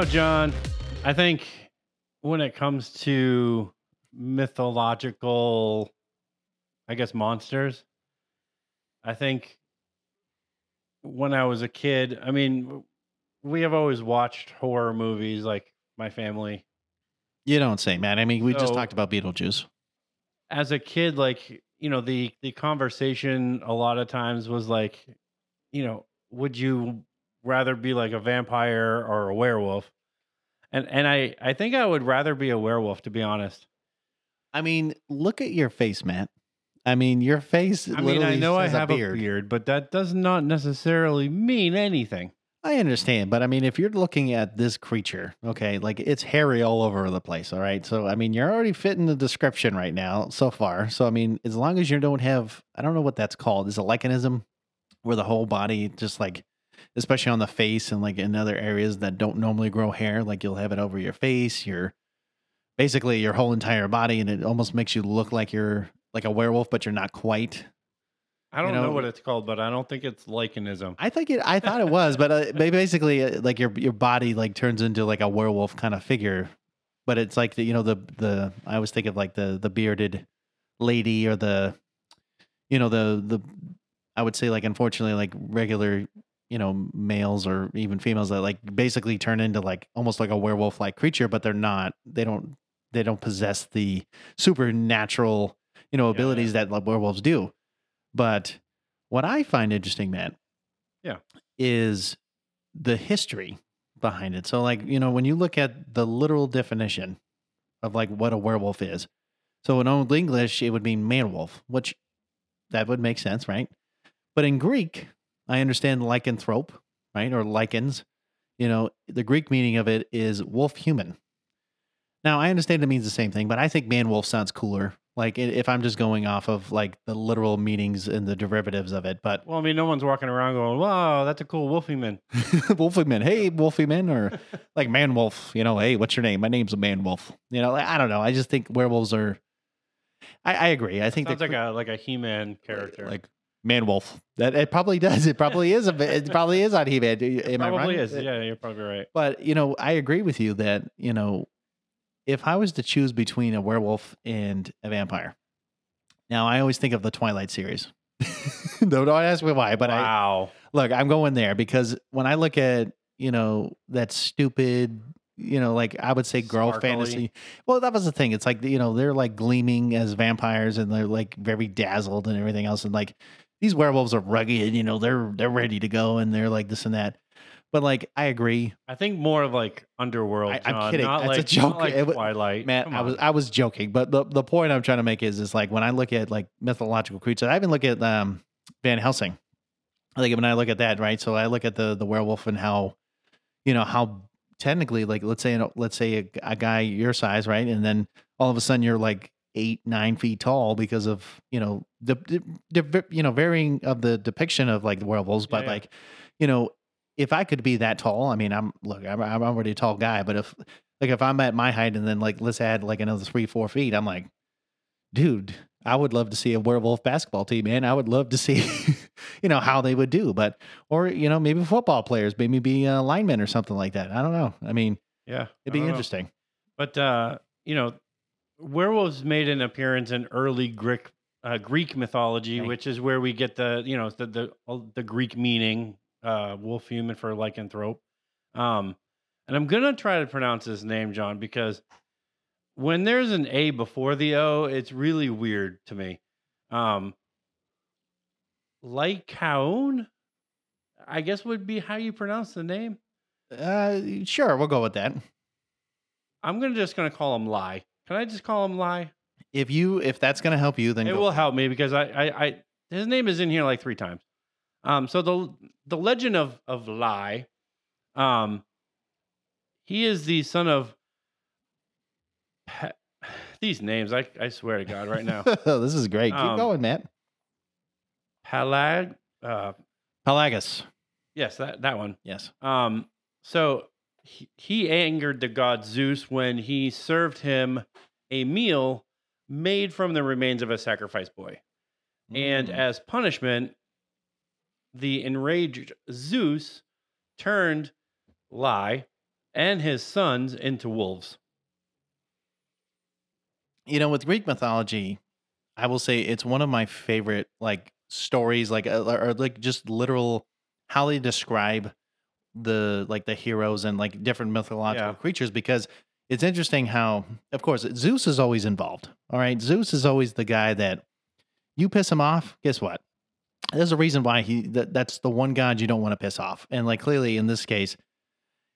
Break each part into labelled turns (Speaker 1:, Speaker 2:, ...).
Speaker 1: know, John, I think when it comes to mythological, I guess, monsters, I think when I was a kid, I mean, we have always watched horror movies, like my family.
Speaker 2: You don't say, man. I mean, we so, just talked about Beetlejuice.
Speaker 1: As a kid, like you know, the the conversation a lot of times was like, you know, would you rather be like a vampire or a werewolf. And and I I think I would rather be a werewolf to be honest.
Speaker 2: I mean, look at your face, Matt. I mean, your face.
Speaker 1: I mean, I know I have a beard. a beard, but that does not necessarily mean anything.
Speaker 2: I understand, but I mean, if you're looking at this creature, okay, like it's hairy all over the place, all right. So, I mean, you're already fitting the description right now so far. So, I mean, as long as you don't have, I don't know what that's called, is a lycanism, where the whole body just like especially on the face and like in other areas that don't normally grow hair. Like you'll have it over your face, your basically your whole entire body, and it almost makes you look like you're like a werewolf, but you're not quite.
Speaker 1: I don't you know? know? what it's called, but I don't think it's lycanism.
Speaker 2: I think it. I thought it was, but uh, basically, uh, like your your body like turns into like a werewolf kind of figure, but it's like the you know the the I always think of like the the bearded lady or the you know the the I would say like unfortunately like regular you know males or even females that like basically turn into like almost like a werewolf like creature but they're not they don't they don't possess the supernatural you know abilities yeah, yeah. that like, werewolves do but what i find interesting man
Speaker 1: yeah
Speaker 2: is the history behind it so like you know when you look at the literal definition of like what a werewolf is so in old english it would mean man wolf which that would make sense right but in greek I understand lycanthrope, right? Or lycans. You know, the Greek meaning of it is wolf human. Now, I understand it means the same thing, but I think man wolf sounds cooler. Like if I'm just going off of like the literal meanings and the derivatives of it, but
Speaker 1: well, I mean, no one's walking around going, "Wow, that's a cool Wolfie man."
Speaker 2: Wolfie man, hey Wolfie man, or like man wolf, you know, hey, what's your name? My name's a man wolf. You know, like, I don't know. I just think werewolves are. I, I agree. I think
Speaker 1: sounds like a like a He Man character,
Speaker 2: like Man Wolf. That it probably does. It probably is. A, it probably is on
Speaker 1: He-Man. am I Probably is. Yeah, you're probably right.
Speaker 2: But you know, I agree with you that you know, if I was to choose between a werewolf and a vampire, now I always think of the Twilight series. don't, don't ask me why, but
Speaker 1: wow.
Speaker 2: I look. I'm going there because when I look at you know that stupid you know, like I would say girl Sparkly. fantasy. Well, that was the thing. It's like, you know, they're like gleaming as vampires and they're like very dazzled and everything else. And like, these werewolves are rugged, you know, they're they're ready to go and they're like this and that. But like, I agree.
Speaker 1: I think more of like underworld. I, am kidding. Not That's like, a
Speaker 2: joke. Like Twilight. Man, I was I was joking. But the, the point I'm trying to make is is like when I look at like mythological creatures, I even look at um, Van Helsing. Like when I look at that, right? So I look at the the werewolf and how, you know, how technically, like let's say let's say a, a guy your size, right, and then all of a sudden you're like eight nine feet tall because of you know the, the you know varying of the depiction of like the werewolves but yeah, yeah. like you know if i could be that tall i mean i'm look I'm, I'm already a tall guy but if like if i'm at my height and then like let's add like another three four feet i'm like dude i would love to see a werewolf basketball team man i would love to see you know how they would do but or you know maybe football players maybe be uh, linemen or something like that i don't know i mean
Speaker 1: yeah
Speaker 2: it'd be interesting
Speaker 1: know. but uh you know werewolves made an appearance in early Greek uh, Greek mythology, which is where we get the you know the the, the Greek meaning uh, wolf human for lycanthrope. Um, and I'm gonna try to pronounce his name, John, because when there's an A before the O, it's really weird to me. Um, Lycaon, I guess would be how you pronounce the name.
Speaker 2: Uh, sure, we'll go with that.
Speaker 1: I'm gonna just gonna call him Lie. Can I just call him Lie?
Speaker 2: If you if that's gonna help you, then
Speaker 1: it go. will help me because I, I I his name is in here like three times. Um, so the the legend of of Lie, um, he is the son of. These names, I I swear to God, right now.
Speaker 2: this is great. Keep Um, going, Matt.
Speaker 1: Palag,
Speaker 2: uh, Pelagus.
Speaker 1: yes, that that one.
Speaker 2: Yes. Um,
Speaker 1: so he, angered the god Zeus when he served him a meal made from the remains of a sacrifice boy. Mm. And as punishment, the enraged Zeus turned Ly and his sons into wolves.
Speaker 2: You know, with Greek mythology, I will say it's one of my favorite like stories, like uh, or, or like just literal how they describe the like the heroes and like different mythological yeah. creatures because it's interesting how of course Zeus is always involved. All right, Zeus is always the guy that you piss him off, guess what? There's a reason why he that, that's the one god you don't want to piss off. And like clearly in this case,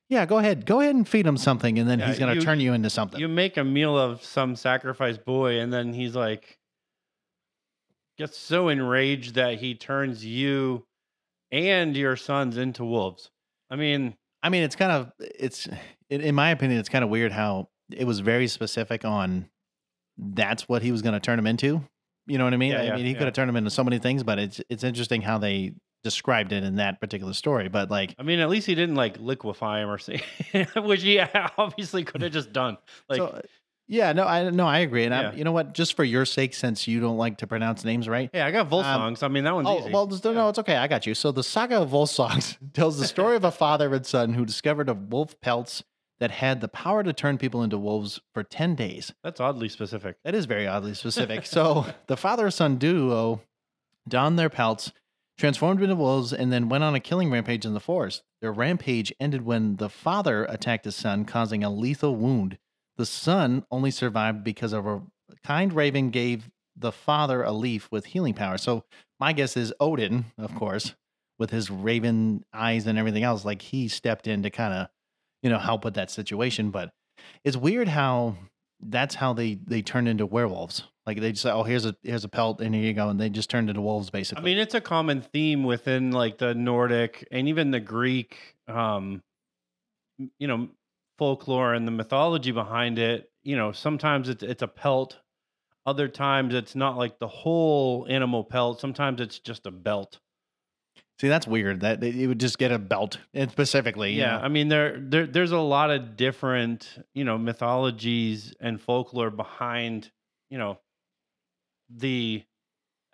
Speaker 2: yeah, go ahead. Go ahead and feed him something and then yeah, he's going to turn you into something.
Speaker 1: You make a meal of some sacrifice boy and then he's like gets so enraged that he turns you and your sons into wolves. I mean,
Speaker 2: I mean, it's kind of it's it, in my opinion, it's kind of weird how it was very specific on that's what he was going to turn him into. You know what I mean? Yeah, I yeah, mean, he yeah. could have turned him into so many things, but it's it's interesting how they described it in that particular story. But like,
Speaker 1: I mean, at least he didn't like liquefy him or see, which he obviously could have just done. Like, so,
Speaker 2: yeah, no, I no, I agree, and yeah. I, you know what? Just for your sake, since you don't like to pronounce names right,
Speaker 1: yeah, I got Volsungs. Um, I mean, that one's oh, easy.
Speaker 2: well, no, yeah. it's okay. I got you. So the saga of Volsungs tells the story of a father and son who discovered a wolf pelts that had the power to turn people into wolves for ten days.
Speaker 1: That's oddly specific.
Speaker 2: That is very oddly specific. so the father son duo donned their pelts, transformed into wolves, and then went on a killing rampage in the forest. Their rampage ended when the father attacked his son, causing a lethal wound the son only survived because of a kind raven gave the father a leaf with healing power. So my guess is Odin, of course, with his raven eyes and everything else, like he stepped in to kind of, you know, help with that situation. But it's weird how that's how they they turned into werewolves. Like they just say, oh, here's a here's a pelt, and here you go, and they just turned into wolves, basically.
Speaker 1: I mean, it's a common theme within like the Nordic and even the Greek, um, you know, folklore and the mythology behind it, you know, sometimes it's it's a pelt, other times it's not like the whole animal pelt. Sometimes it's just a belt.
Speaker 2: See, that's weird. That it would just get a belt specifically.
Speaker 1: Yeah, know? I mean there, there there's a lot of different you know mythologies and folklore behind you know the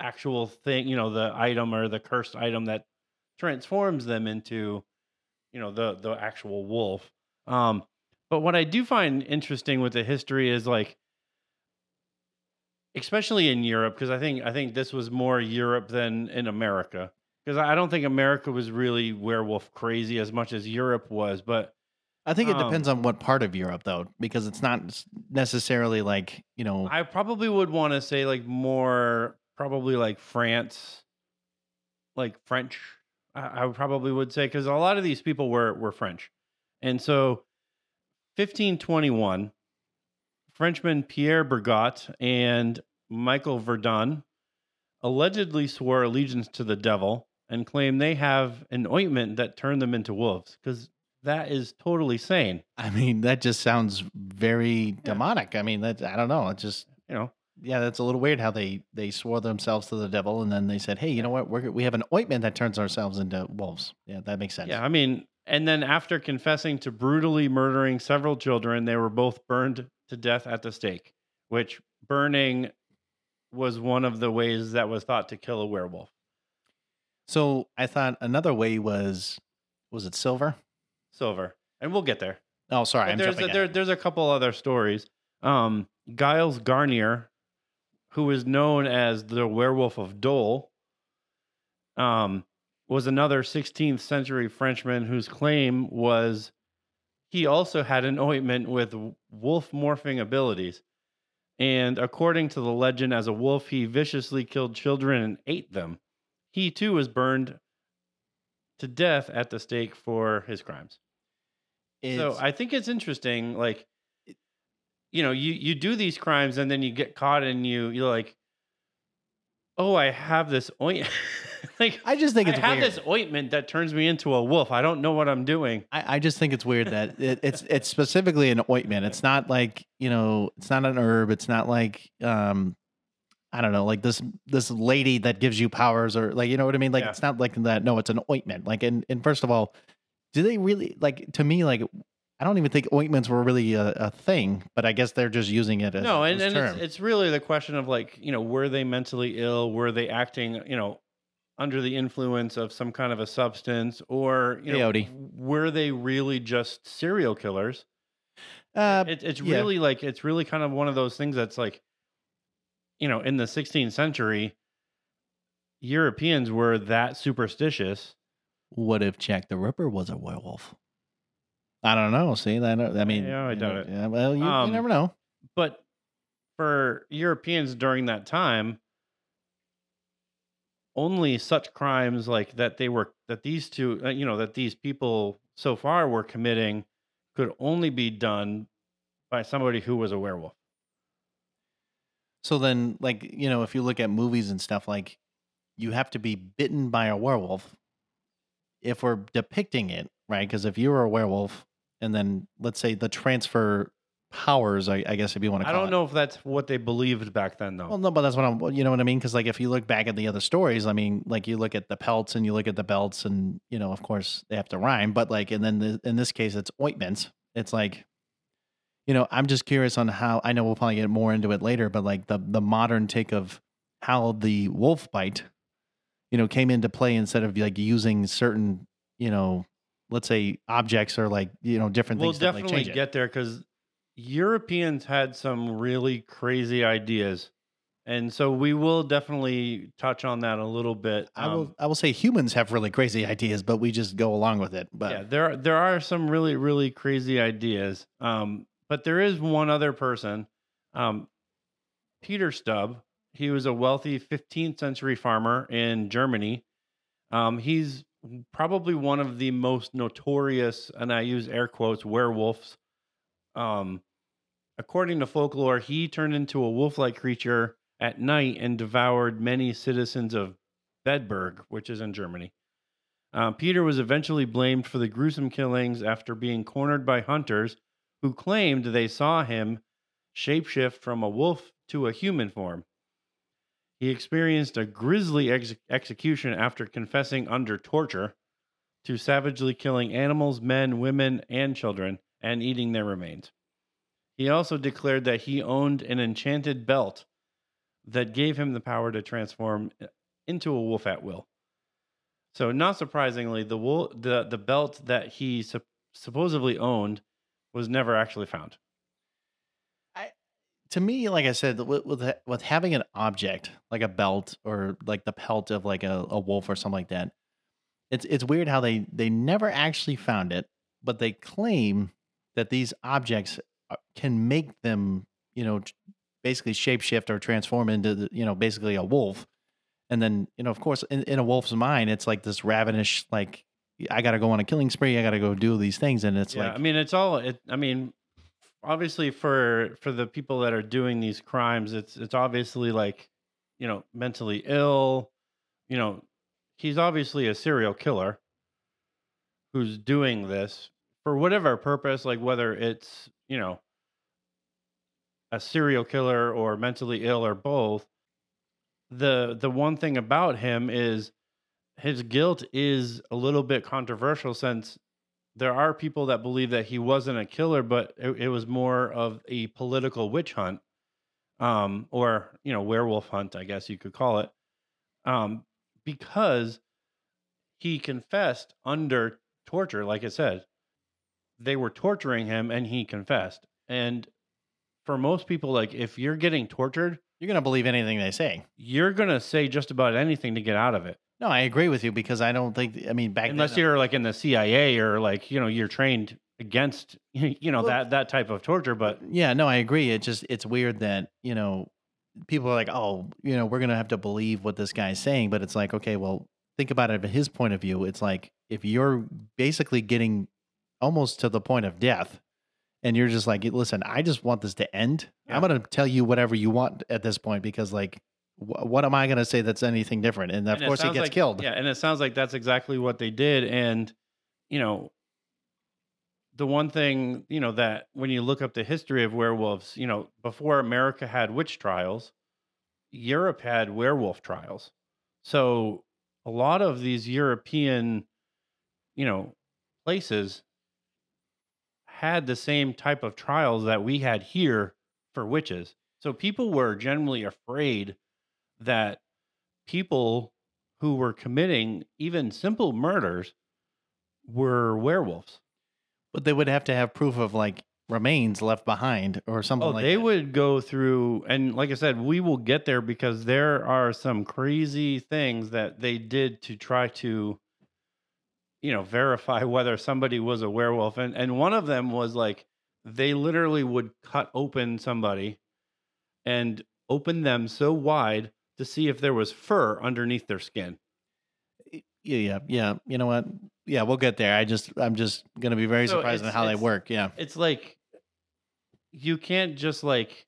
Speaker 1: actual thing you know the item or the cursed item that transforms them into you know the the actual wolf. Um, but what I do find interesting with the history is like, especially in Europe, because I think I think this was more Europe than in America. Because I don't think America was really werewolf crazy as much as Europe was, but
Speaker 2: I think it um, depends on what part of Europe, though, because it's not necessarily like you know.
Speaker 1: I probably would want to say like more, probably like France, like French. I, I probably would say because a lot of these people were were French, and so 1521, Frenchman Pierre Burgot and Michael Verdun allegedly swore allegiance to the devil and claim they have an ointment that turned them into wolves because that is totally sane.
Speaker 2: I mean, that just sounds very yeah. demonic. I mean, that I don't know. It just you know, yeah, that's a little weird how they they swore themselves to the devil and then they said, hey, you know what? We're, we have an ointment that turns ourselves into wolves. Yeah, that makes sense.
Speaker 1: Yeah, I mean, and then, after confessing to brutally murdering several children, they were both burned to death at the stake, which burning was one of the ways that was thought to kill a werewolf.
Speaker 2: So I thought another way was was it silver?
Speaker 1: Silver, and we'll get there.
Speaker 2: Oh, sorry, I'm there's
Speaker 1: jumping a, there, there's a couple other stories. Um, Gilles Garnier, who is known as the Werewolf of Dole, um, was another 16th century Frenchman whose claim was he also had an ointment with wolf morphing abilities. And according to the legend, as a wolf, he viciously killed children and ate them. He too was burned to death at the stake for his crimes. It's, so I think it's interesting, like, you know, you you do these crimes and then you get caught and you you're like, oh, I have this ointment.
Speaker 2: like I just think it's I have weird. this
Speaker 1: ointment that turns me into a wolf. I don't know what I'm doing.
Speaker 2: I, I just think it's weird that it, it's it's specifically an ointment. It's not like you know, it's not an herb. It's not like um, I don't know, like this this lady that gives you powers or like you know what I mean. Like yeah. it's not like that. No, it's an ointment. Like and and first of all, do they really like to me like I don't even think ointments were really a, a thing, but I guess they're just using it as
Speaker 1: no, and, as and term. It's, it's really the question of like you know were they mentally ill? Were they acting you know under the influence of some kind of a substance, or you know Peyote. were they really just serial killers? Uh, it, it's yeah. really like it's really kind of one of those things that's like you know in the 16th century Europeans were that superstitious.
Speaker 2: What if Jack the Ripper was a werewolf? I don't know. See, I, I mean,
Speaker 1: yeah, I
Speaker 2: doubt it.
Speaker 1: Yeah,
Speaker 2: well, you, um, you never know.
Speaker 1: But for Europeans during that time, only such crimes like that they were that these two, uh, you know, that these people so far were committing could only be done by somebody who was a werewolf.
Speaker 2: So then, like, you know, if you look at movies and stuff, like, you have to be bitten by a werewolf if we're depicting it, right? Because if you were a werewolf, and then let's say the transfer powers. I, I guess if you want to. I
Speaker 1: don't
Speaker 2: it.
Speaker 1: know if that's what they believed back then, though.
Speaker 2: Well, no, but that's what I'm. You know what I mean? Because like if you look back at the other stories, I mean, like you look at the pelts and you look at the belts, and you know, of course, they have to rhyme. But like, and then the, in this case, it's ointments. It's like, you know, I'm just curious on how. I know we'll probably get more into it later, but like the the modern take of how the wolf bite, you know, came into play instead of like using certain, you know, let's say objects are like you know different
Speaker 1: we'll
Speaker 2: things.
Speaker 1: We'll definitely like get it. there because Europeans had some really crazy ideas. And so we will definitely touch on that a little bit.
Speaker 2: Um, I will. Um, I will say humans have really crazy ideas, but we just go along with it. But yeah,
Speaker 1: there are, there are some really really crazy ideas. Um, but there is one other person, um, Peter Stubb. He was a wealthy 15th century farmer in Germany. Um, he's probably one of the most notorious, and I use air quotes, werewolves. Um, according to folklore, he turned into a wolf like creature at night and devoured many citizens of Bedburg, which is in Germany. Uh, Peter was eventually blamed for the gruesome killings after being cornered by hunters who claimed they saw him shapeshift from a wolf to a human form. He experienced a grisly ex- execution after confessing under torture to savagely killing animals, men, women, and children and eating their remains. He also declared that he owned an enchanted belt that gave him the power to transform uh, into a wolf at will. So, not surprisingly, the wool, the, the belt that he su- supposedly owned was never actually found
Speaker 2: to me, like I said, with, with, with having an object like a belt or like the pelt of like a, a wolf or something like that, it's it's weird how they they never actually found it, but they claim that these objects uh, can make them, you know, basically shapeshift or transform into the, you know basically a wolf, and then you know of course in, in a wolf's mind it's like this ravenous like I got to go on a killing spree, I got to go do these things, and it's yeah, like
Speaker 1: I mean it's all it, I mean obviously for for the people that are doing these crimes, it's it's obviously like you know mentally ill. You know, he's obviously a serial killer who's doing this for whatever purpose, like whether it's you know a serial killer or mentally ill or both. The the one thing about him is his guilt is a little bit controversial since there are people that believe that he wasn't a killer, but it, it was more of a political witch hunt, um, or you know, werewolf hunt, I guess you could call it, um, because he confessed under torture. Like I said, they were torturing him, and he confessed. And for most people, like if you're getting tortured,
Speaker 2: you're gonna believe anything they say.
Speaker 1: You're gonna say just about anything to get out of it.
Speaker 2: No, I agree with you because I don't think. I mean, back
Speaker 1: unless then, uh you're like in the CIA or like you know you're trained against you know well, that that type of torture. But
Speaker 2: yeah, no, I agree. It just it's weird that you know people are like, oh, you know, we're gonna have to believe what this guy's saying. But it's like, okay, well, think about it from his point of view. It's like if you're basically getting almost to the point of death, and you're just like, listen, I just want this to end. Yeah. I'm gonna tell you whatever you want at this point because like what am I going to say that's anything different? And of and course, he gets
Speaker 1: like,
Speaker 2: killed.
Speaker 1: Yeah, and it sounds like that's exactly what they did. And you know, the one thing you know that when you look up the history of werewolves, you know, before America had witch trials, Europe had werewolf trials. So a lot of these European, you know, places had the same type of trials that we had here for witches. So people were generally afraid that people who were committing even simple murders were werewolves.
Speaker 2: But they would have to have proof of like remains left behind or something oh, like
Speaker 1: they that. would go through and like I said, we will get there because there are some crazy things that they did to try to you know verify whether somebody was a werewolf and and one of them was like they literally would cut open somebody and open them so wide to see if there was fur underneath their skin.
Speaker 2: Yeah, yeah, You know what? Yeah, we'll get there. I just, I'm just gonna be very so surprised at how they work. Yeah,
Speaker 1: it's like you can't just like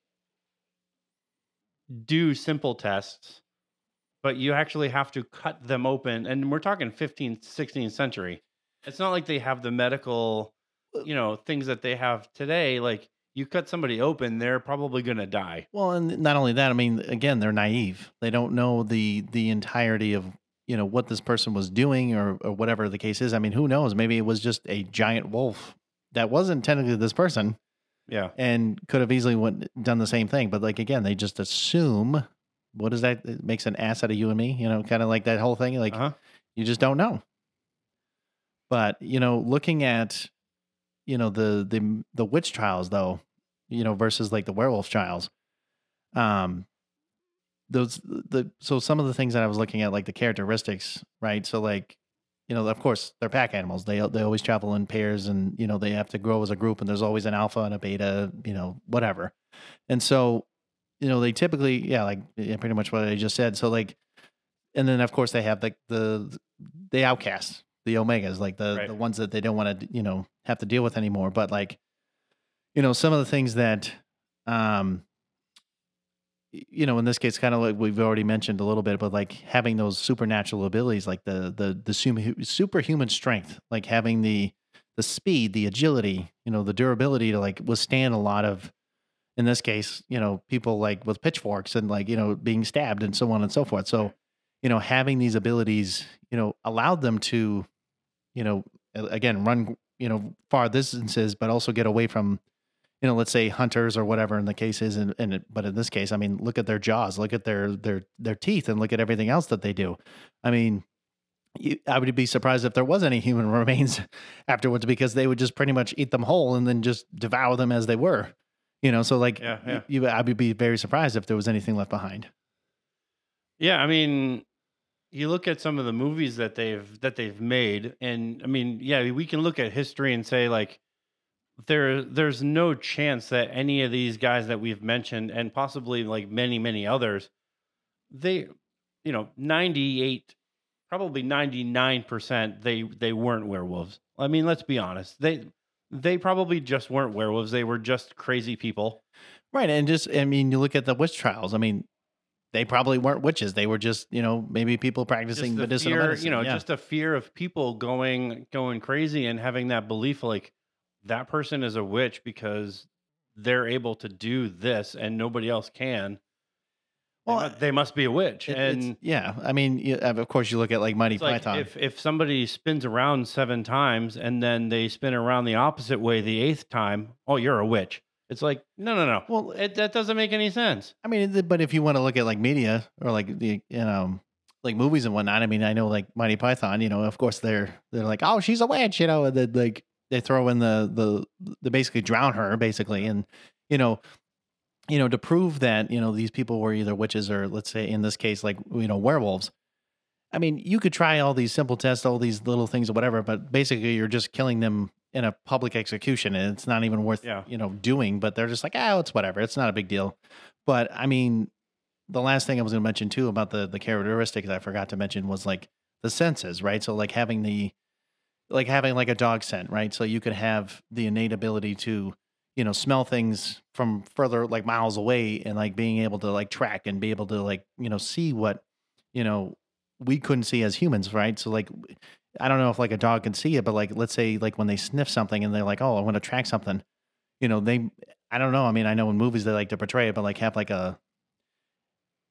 Speaker 1: do simple tests, but you actually have to cut them open. And we're talking 15th, 16th century. It's not like they have the medical, uh, you know, things that they have today. Like you cut somebody open, they're probably going to die.
Speaker 2: Well, and not only that, I mean, again, they're naive. They don't know the the entirety of you know what this person was doing or, or whatever the case is. I mean, who knows? Maybe it was just a giant wolf that wasn't technically this person.
Speaker 1: Yeah,
Speaker 2: and could have easily went done the same thing. But like again, they just assume. What is that? It makes an ass out of you and me. You know, kind of like that whole thing. Like uh-huh. you just don't know. But you know, looking at you know the the the witch trials though you know, versus like the werewolf trials. Um, those the so some of the things that I was looking at, like the characteristics, right? So like, you know, of course they're pack animals. They they always travel in pairs, and you know they have to grow as a group. And there's always an alpha and a beta, you know, whatever. And so, you know, they typically, yeah, like yeah, pretty much what I just said. So like, and then of course they have like the the outcasts, the omegas, like the right. the ones that they don't want to, you know, have to deal with anymore. But like, you know, some of the things that, um, you know, in this case, kind of like we've already mentioned a little bit, but like having those supernatural abilities, like the the the super, superhuman strength, like having the the speed, the agility, you know, the durability to like withstand a lot of, in this case, you know, people like with pitchforks and like you know being stabbed and so on and so forth. So, you know, having these abilities, you know, allowed them to, you know, again run, you know, far distances, but also get away from you know, let's say hunters or whatever in the case is, and, and but in this case, I mean, look at their jaws, look at their their their teeth, and look at everything else that they do. I mean, you, I would be surprised if there was any human remains afterwards because they would just pretty much eat them whole and then just devour them as they were. You know, so like, yeah, yeah. You, I would be very surprised if there was anything left behind.
Speaker 1: Yeah, I mean, you look at some of the movies that they've that they've made, and I mean, yeah, we can look at history and say like there there's no chance that any of these guys that we've mentioned and possibly like many many others they you know 98 probably 99% they they weren't werewolves i mean let's be honest they they probably just weren't werewolves they were just crazy people
Speaker 2: right and just i mean you look at the witch trials i mean they probably weren't witches they were just you know maybe people practicing medicinal fear, medicine
Speaker 1: you know yeah. just a fear of people going going crazy and having that belief like that person is a witch because they're able to do this and nobody else can. Well, they must, they must be a witch, it, and
Speaker 2: yeah, I mean, of course, you look at like Monty Python.
Speaker 1: Like if if somebody spins around seven times and then they spin around the opposite way the eighth time, oh, you're a witch. It's like no, no, no. Well, it, that doesn't make any sense.
Speaker 2: I mean, but if you want to look at like media or like the you know like movies and whatnot, I mean, I know like Monty Python. You know, of course they're they're like, oh, she's a witch. You know, and then like they throw in the the they basically drown her basically, and you know you know to prove that you know these people were either witches or let's say in this case like you know werewolves. I mean, you could try all these simple tests, all these little things or whatever, but basically you're just killing them in a public execution and it's not even worth yeah. you know doing but they're just like oh it's whatever it's not a big deal but i mean the last thing i was going to mention too about the the characteristics i forgot to mention was like the senses right so like having the like having like a dog scent, right? So you could have the innate ability to, you know, smell things from further like miles away and like being able to like track and be able to like, you know, see what, you know, we couldn't see as humans, right? So like I don't know if like a dog can see it, but like let's say like when they sniff something and they're like, "Oh, I want to track something." You know, they I don't know. I mean, I know in movies they like to portray it, but like have like a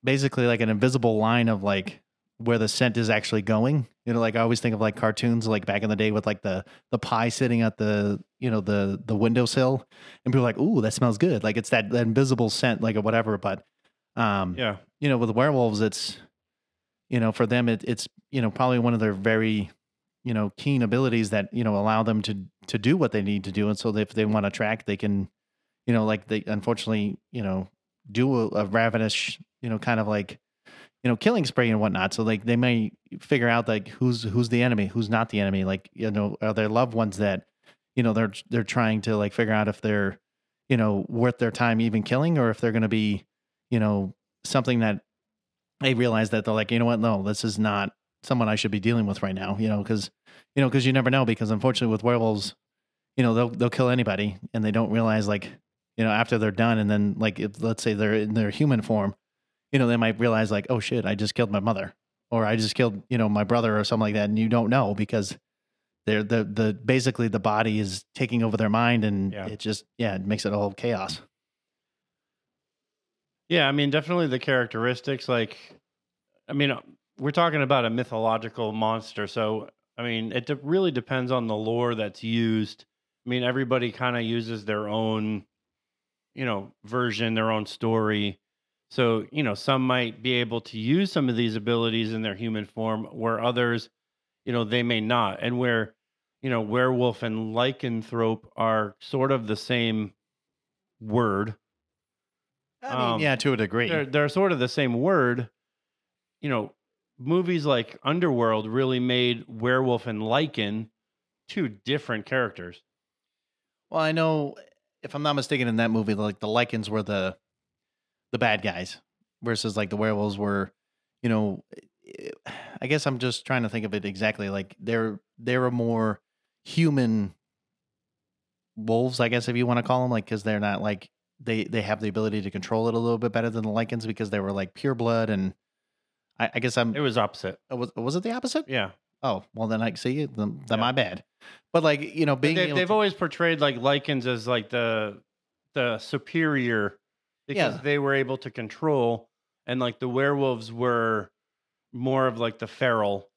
Speaker 2: basically like an invisible line of like where the scent is actually going you know, like I always think of like cartoons, like back in the day with like the the pie sitting at the you know the the windowsill, and people are like, "Ooh, that smells good!" Like it's that, that invisible scent, like or whatever. But um, yeah, you know, with werewolves, it's you know for them it, it's you know probably one of their very you know keen abilities that you know allow them to to do what they need to do, and so if they want to track, they can you know like they unfortunately you know do a, a ravenous you know kind of like you know killing spree and whatnot so like they may figure out like who's who's the enemy who's not the enemy like you know are their loved ones that you know they're they're trying to like figure out if they're you know worth their time even killing or if they're going to be you know something that they realize that they're like you know what no this is not someone i should be dealing with right now you know because you know because you never know because unfortunately with werewolves you know they'll they'll kill anybody and they don't realize like you know after they're done and then like if, let's say they're in their human form you know, they might realize like, oh shit, I just killed my mother or I just killed, you know, my brother or something like that. And you don't know because they're the, the, basically the body is taking over their mind and yeah. it just, yeah, it makes it all chaos.
Speaker 1: Yeah. I mean, definitely the characteristics, like, I mean, uh, we're talking about a mythological monster. So, I mean, it de- really depends on the lore that's used. I mean, everybody kind of uses their own, you know, version, their own story. So, you know, some might be able to use some of these abilities in their human form, where others, you know, they may not. And where, you know, werewolf and lycanthrope are sort of the same word.
Speaker 2: I mean, um, yeah, to a degree.
Speaker 1: They're, they're sort of the same word. You know, movies like Underworld really made werewolf and lycan two different characters.
Speaker 2: Well, I know if I'm not mistaken, in that movie, like the lycans were the the bad guys versus like the werewolves were, you know, I guess I'm just trying to think of it exactly. Like they're they're a more human wolves, I guess if you want to call them, like because they're not like they they have the ability to control it a little bit better than the lycans because they were like pure blood and I, I guess I'm.
Speaker 1: It was opposite. Oh,
Speaker 2: was was it the opposite?
Speaker 1: Yeah.
Speaker 2: Oh well, then I see. Then, then yeah. my bad. But like you know, being they,
Speaker 1: have always portrayed like lycans as like the the superior because yeah. they were able to control and like the werewolves were more of like the feral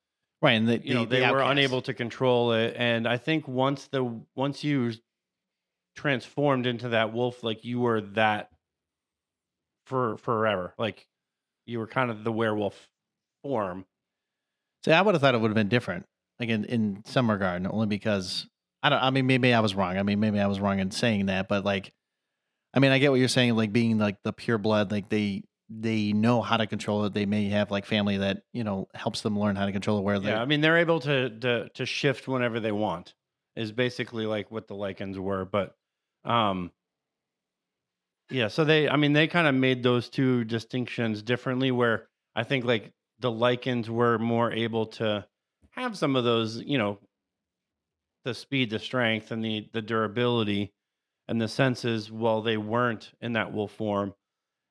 Speaker 2: right and
Speaker 1: the,
Speaker 2: you the,
Speaker 1: know they were unable to control it and i think once the once you transformed into that wolf like you were that for forever like you were kind of the werewolf form
Speaker 2: See, I would have thought it would have been different, like in, in some regard, only because I don't. I mean, maybe I was wrong. I mean, maybe I was wrong in saying that, but like I mean, I get what you're saying, like being like the pure blood, like they they know how to control it. They may have like family that you know helps them learn how to control it. Where
Speaker 1: yeah, I mean, they're able to to to shift whenever they want. Is basically like what the lycans were, but um, yeah. So they, I mean, they kind of made those two distinctions differently. Where I think like the lycans were more able to have some of those, you know, the speed, the strength, and the the durability and the sense is well they weren't in that wolf form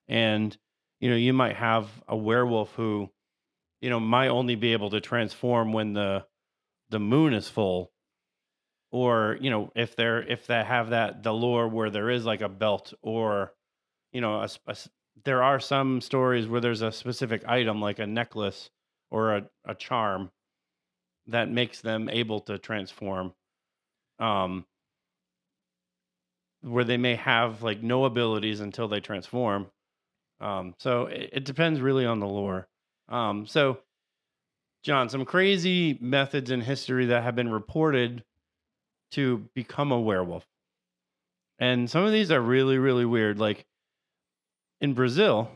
Speaker 1: and you know you might have a werewolf who you know might only be able to transform when the the moon is full or you know if they're if they have that the lore where there is like a belt or you know a, a, there are some stories where there's a specific item like a necklace or a, a charm that makes them able to transform um where they may have like no abilities until they transform. Um, so it, it, depends really on the lore. Um, so, John, some crazy methods in history that have been reported to become a werewolf. And some of these are really, really weird. Like in Brazil,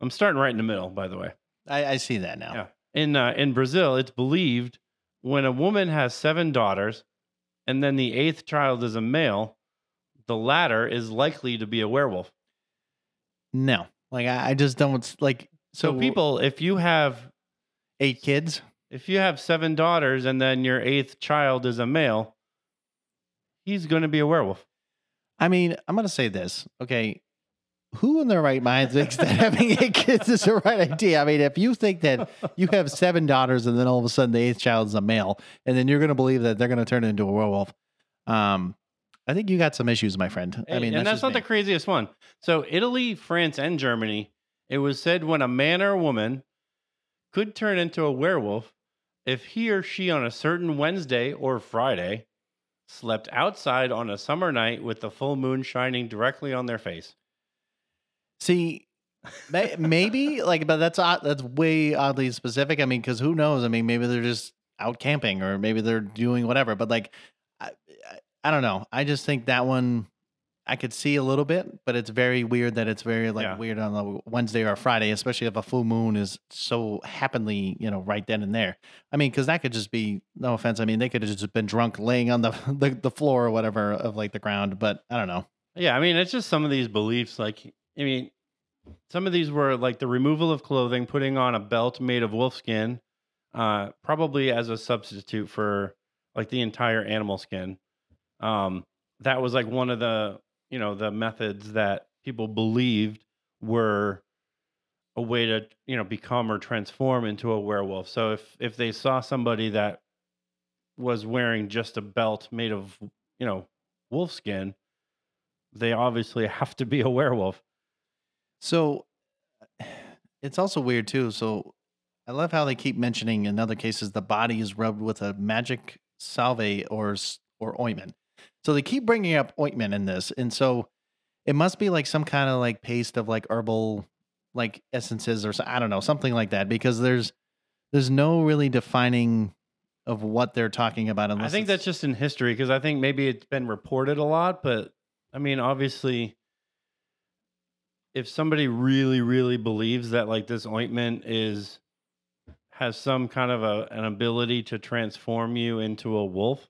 Speaker 1: I'm starting right in the middle, by the way.
Speaker 2: I, I see that now. Yeah.
Speaker 1: In, uh, in Brazil, it's believed when a woman has seven daughters and then the eighth child is a male, the latter is likely to be a werewolf.
Speaker 2: No, like I, I just don't like.
Speaker 1: So, so people, if you have
Speaker 2: eight kids,
Speaker 1: if you have seven daughters, and then your eighth child is a male, he's going to be a werewolf.
Speaker 2: I mean, I'm going to say this. Okay, who in their right mind thinks that having eight kids is the right idea? I mean, if you think that you have seven daughters and then all of a sudden the eighth child is a male, and then you're going to believe that they're going to turn into a werewolf, um, I think you got some issues, my friend. I mean,
Speaker 1: and that's, that's not me. the craziest one. So, Italy, France, and Germany, it was said when a man or a woman could turn into a werewolf if he or she on a certain Wednesday or Friday slept outside on a summer night with the full moon shining directly on their face.
Speaker 2: See, maybe like, but that's that's way oddly specific. I mean, because who knows? I mean, maybe they're just out camping or maybe they're doing whatever. But like, I don't know. I just think that one I could see a little bit, but it's very weird that it's very like yeah. weird on a Wednesday or Friday, especially if a full moon is so happenly, you know, right then and there. I mean, because that could just be no offense. I mean, they could have just been drunk laying on the, the the floor or whatever of like the ground, but I don't know.
Speaker 1: Yeah, I mean, it's just some of these beliefs. Like, I mean, some of these were like the removal of clothing, putting on a belt made of wolf skin, uh, probably as a substitute for like the entire animal skin. Um, that was like one of the you know the methods that people believed were a way to you know become or transform into a werewolf. So if if they saw somebody that was wearing just a belt made of you know wolf skin, they obviously have to be a werewolf.
Speaker 2: So it's also weird too. So I love how they keep mentioning in other cases the body is rubbed with a magic salve or or ointment. So they keep bringing up ointment in this, and so it must be like some kind of like paste of like herbal like essences or I don't know something like that because there's there's no really defining of what they're talking about. Unless
Speaker 1: I think that's just in history because I think maybe it's been reported a lot, but I mean obviously if somebody really really believes that like this ointment is has some kind of a, an ability to transform you into a wolf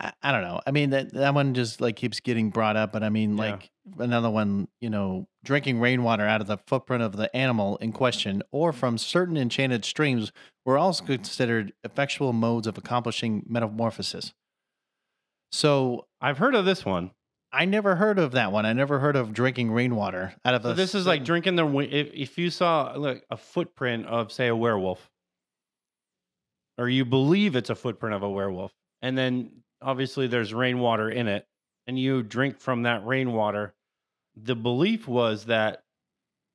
Speaker 2: I, I don't know. I mean that that one just like keeps getting brought up, but I mean yeah. like another one, you know, drinking rainwater out of the footprint of the animal in question or from certain enchanted streams were also considered effectual modes of accomplishing metamorphosis. So
Speaker 1: I've heard of this one.
Speaker 2: I never heard of that one. I never heard of drinking rainwater out of. So
Speaker 1: this is like drinking the. If, if you saw look a footprint of say a werewolf, or you believe it's a footprint of a werewolf, and then obviously there's rainwater in it and you drink from that rainwater the belief was that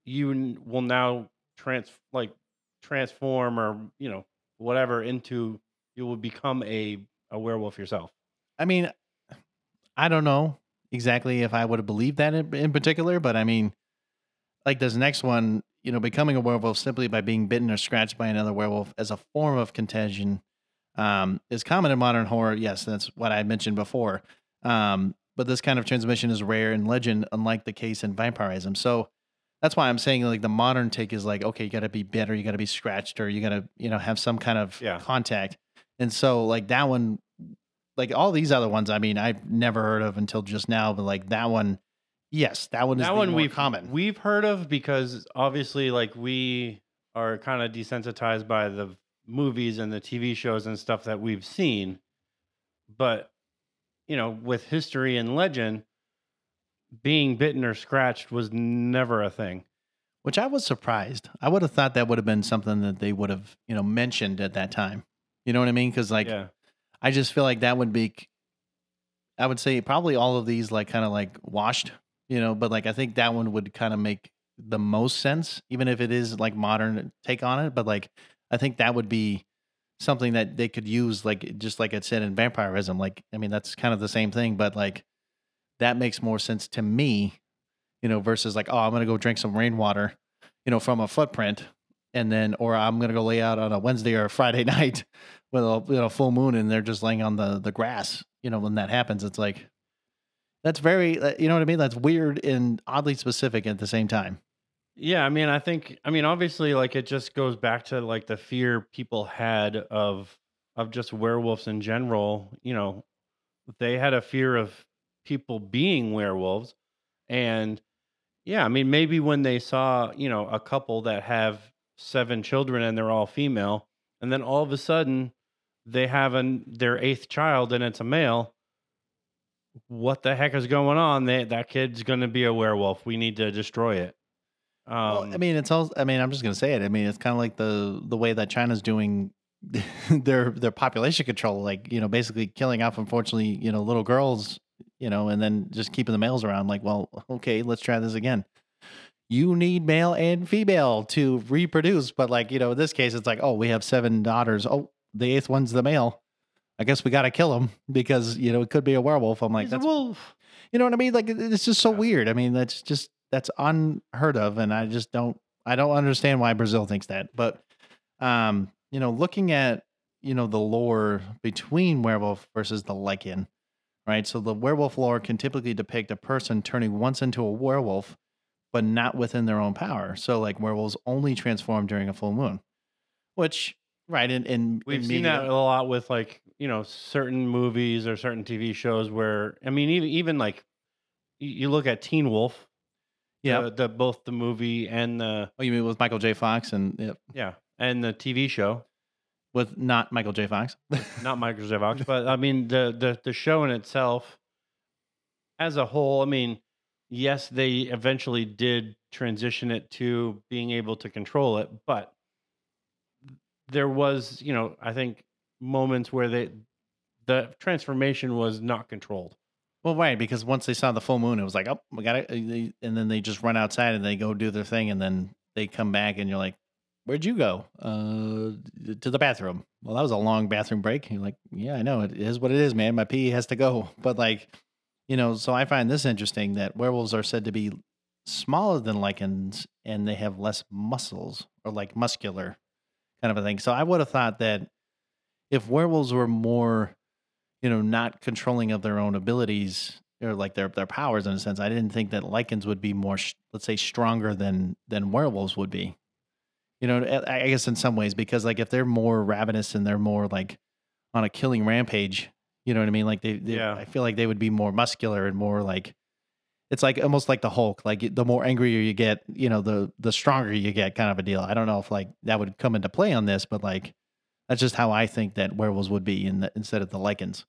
Speaker 1: you will now trans like transform or you know whatever into you will become a a werewolf yourself
Speaker 2: i mean i don't know exactly if i would have believed that in, in particular but i mean like this next one you know becoming a werewolf simply by being bitten or scratched by another werewolf as a form of contagion um, is common in modern horror. Yes, that's what I mentioned before. Um, but this kind of transmission is rare in legend, unlike the case in vampirism. So that's why I'm saying like the modern take is like, okay, you got to be bit or you got to be scratched or you got to you know have some kind of yeah. contact. And so like that one, like all these other ones, I mean, I've never heard of until just now, but like that one. Yes, that one. That one we've common.
Speaker 1: We've heard of because obviously, like we are kind of desensitized by the movies and the TV shows and stuff that we've seen. But, you know, with history and legend, being bitten or scratched was never a thing.
Speaker 2: Which I was surprised. I would have thought that would have been something that they would have, you know, mentioned at that time. You know what I mean? Because, like, yeah. I just feel like that would be, I would say probably all of these, like, kind of like washed, you know, but like, I think that one would kind of make the most sense, even if it is like modern take on it. But like, I think that would be something that they could use, like just like I said in vampirism. Like, I mean, that's kind of the same thing, but like that makes more sense to me, you know, versus like, oh, I'm gonna go drink some rainwater, you know, from a footprint, and then or I'm gonna go lay out on a Wednesday or a Friday night with a you know, full moon, and they're just laying on the the grass. You know, when that happens, it's like that's very, uh, you know what I mean? That's weird and oddly specific at the same time.
Speaker 1: Yeah, I mean, I think I mean obviously like it just goes back to like the fear people had of of just werewolves in general, you know, they had a fear of people being werewolves and yeah, I mean maybe when they saw, you know, a couple that have seven children and they're all female and then all of a sudden they have an their eighth child and it's a male what the heck is going on? They, that kid's going to be a werewolf. We need to destroy it.
Speaker 2: Um, well, I um, mean, it's all. I mean, I'm just gonna say it. I mean, it's kind of like the the way that China's doing their their population control, like you know, basically killing off, unfortunately, you know, little girls, you know, and then just keeping the males around. Like, well, okay, let's try this again. You need male and female to reproduce, but like you know, in this case, it's like, oh, we have seven daughters. Oh, the eighth one's the male. I guess we got to kill him because you know it could be a werewolf. I'm like, He's that's a wolf. You know what I mean? Like it's just so yeah. weird. I mean, that's just that's unheard of, and I just don't I don't understand why Brazil thinks that. But um, you know, looking at you know the lore between werewolf versus the lycan right? So the werewolf lore can typically depict a person turning once into a werewolf, but not within their own power. So like werewolves only transform during a full moon, which right and, and
Speaker 1: we've in seen media. that a lot with like you know certain movies or certain TV shows where I mean even even like you look at Teen Wolf yeah, the, the, both the movie and the
Speaker 2: oh, you mean with Michael J. Fox and yep.
Speaker 1: yeah, and the TV show
Speaker 2: with not Michael J. Fox,
Speaker 1: not Michael J. Fox, but I mean the the the show in itself as a whole. I mean, yes, they eventually did transition it to being able to control it, but there was, you know, I think moments where they the transformation was not controlled.
Speaker 2: Well, right, because once they saw the full moon, it was like, oh, we got it, uh, and then they just run outside and they go do their thing, and then they come back, and you're like, where'd you go? Uh, to the bathroom. Well, that was a long bathroom break. And you're like, yeah, I know, it is what it is, man. My pee has to go, but like, you know, so I find this interesting that werewolves are said to be smaller than lycans, and they have less muscles or like muscular kind of a thing. So I would have thought that if werewolves were more you know, not controlling of their own abilities or like their their powers in a sense. I didn't think that lycans would be more, let's say, stronger than than werewolves would be. You know, I guess in some ways because like if they're more ravenous and they're more like on a killing rampage, you know what I mean? Like they, they yeah. I feel like they would be more muscular and more like it's like almost like the Hulk. Like the more angrier you get, you know, the the stronger you get, kind of a deal. I don't know if like that would come into play on this, but like that's just how I think that werewolves would be in the, instead of the lycans.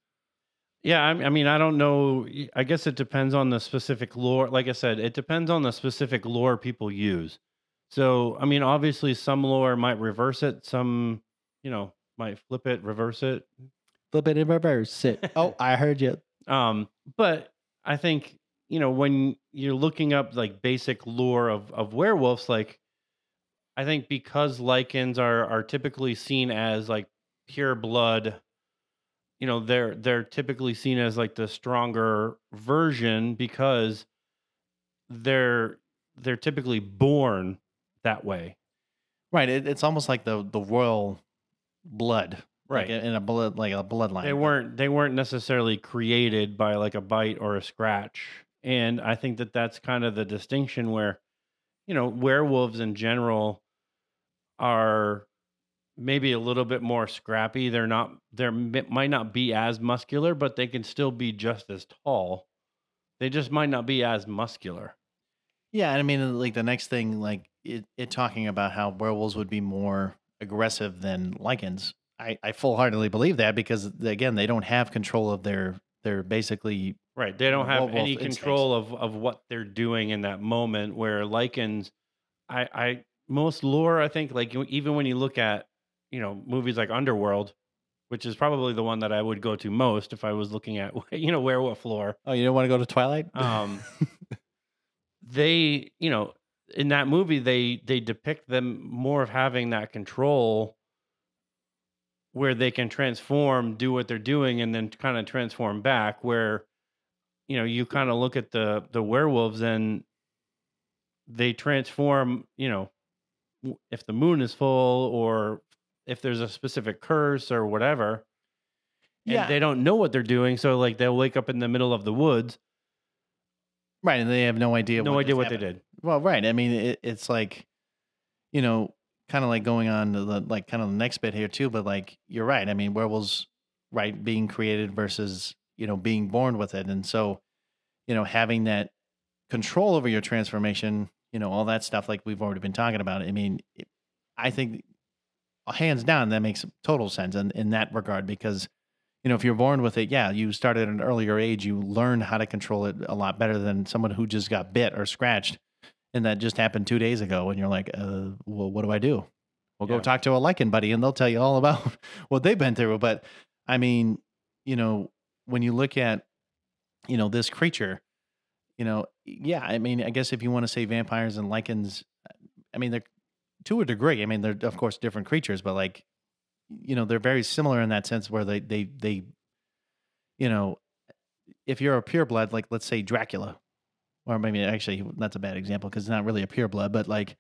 Speaker 1: Yeah, I, I mean, I don't know. I guess it depends on the specific lore. Like I said, it depends on the specific lore people use. So, I mean, obviously, some lore might reverse it. Some, you know, might flip it, reverse it,
Speaker 2: flip it, and reverse it. oh, I heard you.
Speaker 1: Um, but I think you know when you're looking up like basic lore of of werewolves, like I think because lycans are are typically seen as like pure blood you know they're they're typically seen as like the stronger version because they're they're typically born that way
Speaker 2: right it, it's almost like the the royal blood right like in a blood like a bloodline they
Speaker 1: weren't they weren't necessarily created by like a bite or a scratch and i think that that's kind of the distinction where you know werewolves in general are maybe a little bit more scrappy. They're not they might not be as muscular, but they can still be just as tall. They just might not be as muscular.
Speaker 2: Yeah, I mean, like the next thing, like it, it talking about how werewolves would be more aggressive than lycans. I, I full heartedly believe that because again, they don't have control of their they're basically
Speaker 1: right. They don't have any control of of what they're doing in that moment. Where lycans, I I most lore, I think, like even when you look at you know movies like Underworld, which is probably the one that I would go to most if I was looking at you know where what floor.
Speaker 2: Oh, you don't want to go to Twilight? Um,
Speaker 1: they you know in that movie they they depict them more of having that control where they can transform, do what they're doing, and then kind of transform back. Where you know you kind of look at the the werewolves and they transform. You know, if the moon is full or if there's a specific curse or whatever. And yeah. they don't know what they're doing, so like they'll wake up in the middle of the woods.
Speaker 2: Right, and they have no idea.
Speaker 1: No what idea what happened. they did.
Speaker 2: Well, right. I mean, it, it's like, you know, kind of like going on to the like kind of the next bit here too. But like you're right. I mean, werewolves, right, being created versus you know being born with it, and so, you know, having that control over your transformation, you know, all that stuff like we've already been talking about. I mean, I think hands down, that makes total sense in, in that regard because, you know, if you're born with it, yeah, you start at an earlier age, you learn how to control it a lot better than someone who just got bit or scratched. And that just happened two days ago. And you're like, uh, well, what do I do? Well, yeah. go talk to a lycan buddy and they'll tell you all about what they've been through. But I mean, you know, when you look at, you know, this creature, you know, yeah, I mean, I guess if you want to say vampires and lycans, I mean, they're to a degree. I mean, they're of course different creatures, but like, you know, they're very similar in that sense where they they they, you know, if you're a pureblood, like let's say Dracula, or maybe actually that's a bad example because it's not really a pureblood, but like,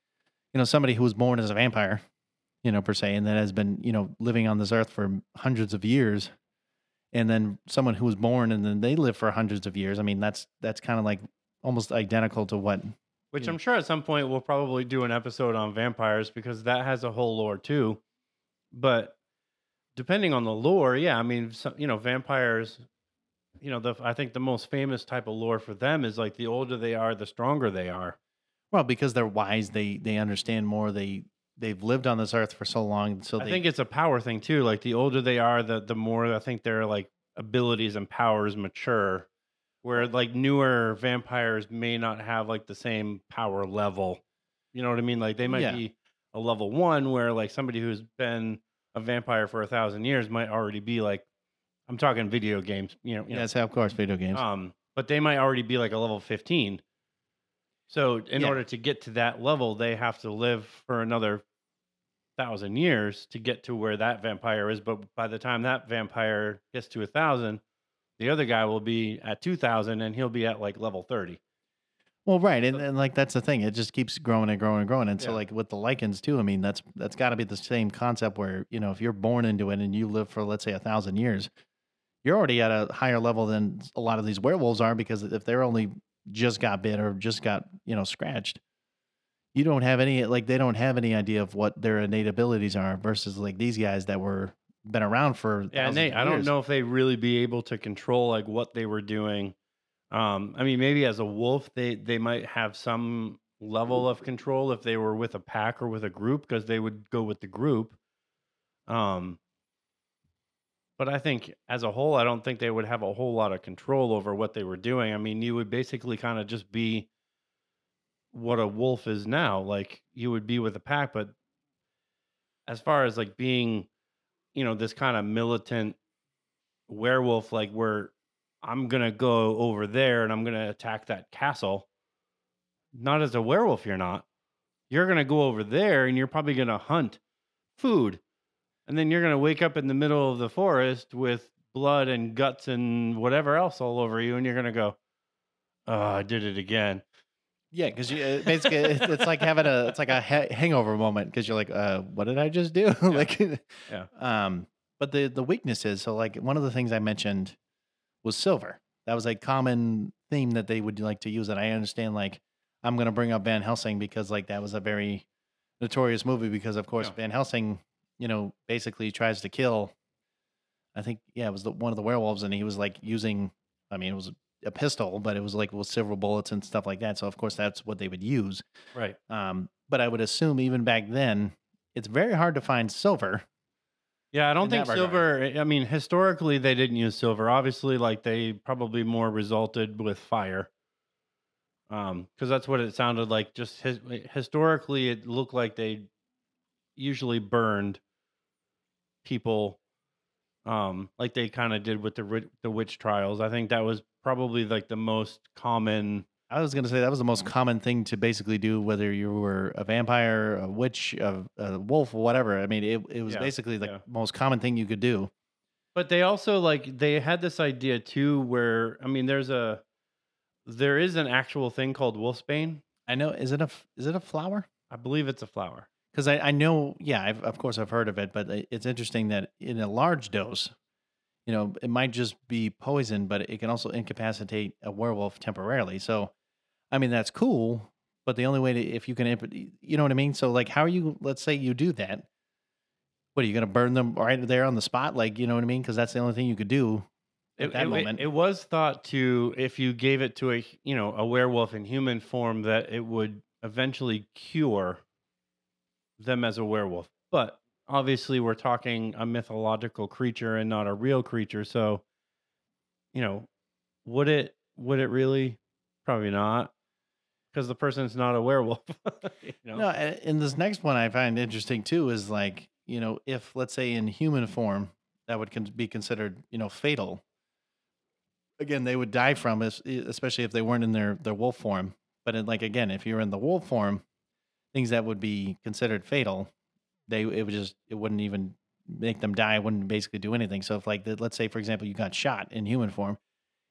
Speaker 2: you know, somebody who was born as a vampire, you know, per se, and that has been you know living on this earth for hundreds of years, and then someone who was born and then they live for hundreds of years. I mean, that's that's kind of like almost identical to what
Speaker 1: which yeah. Hmm. I'm sure at some point we'll probably do an episode on vampires because that has a whole lore too. But depending on the lore, yeah, I mean, some, you know, vampires, you know, the I think the most famous type of lore for them is like the older they are, the stronger they are.
Speaker 2: Well, because they're wise, they they understand more. They they've lived on this earth for so long, so I
Speaker 1: think it's a power thing too. Like the older they are, the the more I think their like abilities and powers mature where like newer vampires may not have like the same power level. You know what I mean? Like they might yeah. be a level one where like somebody who's been a vampire for a thousand years might already be like I'm talking video games, you know. You That's know.
Speaker 2: how of course video games. Um,
Speaker 1: but they might already be like a level fifteen. So in yeah. order to get to that level, they have to live for another thousand years to get to where that vampire is. But by the time that vampire gets to a thousand, the other guy will be at 2000 and he'll be at like level 30.
Speaker 2: Well, right, and, and like that's the thing; it just keeps growing and growing and growing. And so, like with the lycans too, I mean, that's that's got to be the same concept where you know if you're born into it and you live for let's say a thousand years, you're already at a higher level than a lot of these werewolves are because if they're only just got bit or just got you know scratched, you don't have any like they don't have any idea of what their innate abilities are versus like these guys that were been around for
Speaker 1: yeah, and they, I don't know if they really be able to control like what they were doing. Um, I mean, maybe as a wolf, they they might have some level of control if they were with a pack or with a group because they would go with the group. Um, but I think as a whole, I don't think they would have a whole lot of control over what they were doing. I mean, you would basically kind of just be what a wolf is now. Like you would be with a pack, but as far as like being you know this kind of militant werewolf like where i'm gonna go over there and i'm gonna attack that castle not as a werewolf you're not you're gonna go over there and you're probably gonna hunt food and then you're gonna wake up in the middle of the forest with blood and guts and whatever else all over you and you're gonna go oh i did it again
Speaker 2: yeah, because you uh, basically it's, it's like having a it's like a ha- hangover moment because you're like, uh, what did I just do? Yeah. like, yeah. Um, but the the weakness is so like one of the things I mentioned was silver. That was a common theme that they would like to use, and I understand like I'm gonna bring up Van Helsing because like that was a very notorious movie because of course yeah. Van Helsing, you know, basically tries to kill. I think yeah, it was the, one of the werewolves, and he was like using. I mean, it was a pistol, but it was like with several bullets and stuff like that. So of course that's what they would use.
Speaker 1: Right. Um,
Speaker 2: but I would assume even back then, it's very hard to find silver.
Speaker 1: Yeah, I don't think silver. Regard. I mean, historically they didn't use silver. Obviously, like they probably more resulted with fire. Um, because that's what it sounded like. Just his, historically, it looked like they usually burned people um, like they kind of did with the the witch trials. I think that was probably like the most common.
Speaker 2: I was going to say that was the most mm. common thing to basically do, whether you were a vampire, a witch, a, a wolf, or whatever. I mean, it, it was yeah, basically the yeah. most common thing you could do.
Speaker 1: But they also like they had this idea too, where I mean, there's a there is an actual thing called wolfsbane.
Speaker 2: I know. Is it a is it a flower?
Speaker 1: I believe it's a flower
Speaker 2: because I, I know, yeah, I've, of course I've heard of it, but uh, it's interesting that in a large dose, you know, it might just be poison, but it can also incapacitate a werewolf temporarily. So, I mean, that's cool, but the only way to, if you can, you know what I mean? So, like, how are you, let's say you do that, what are you going to burn them right there on the spot? Like, you know what I mean? Because that's the only thing you could do. At that it, moment,
Speaker 1: it was thought to if you gave it to a you know a werewolf in human form that it would eventually cure them as a werewolf. But obviously, we're talking a mythological creature and not a real creature. So, you know, would it would it really? Probably not, because the person's not a werewolf.
Speaker 2: you know? No, and this next one I find interesting too is like you know if let's say in human form that would be considered you know fatal. Again, they would die from, especially if they weren't in their their wolf form. But in, like again, if you're in the wolf form, things that would be considered fatal, they it would just it wouldn't even make them die. It wouldn't basically do anything. So if like the, let's say for example you got shot in human form,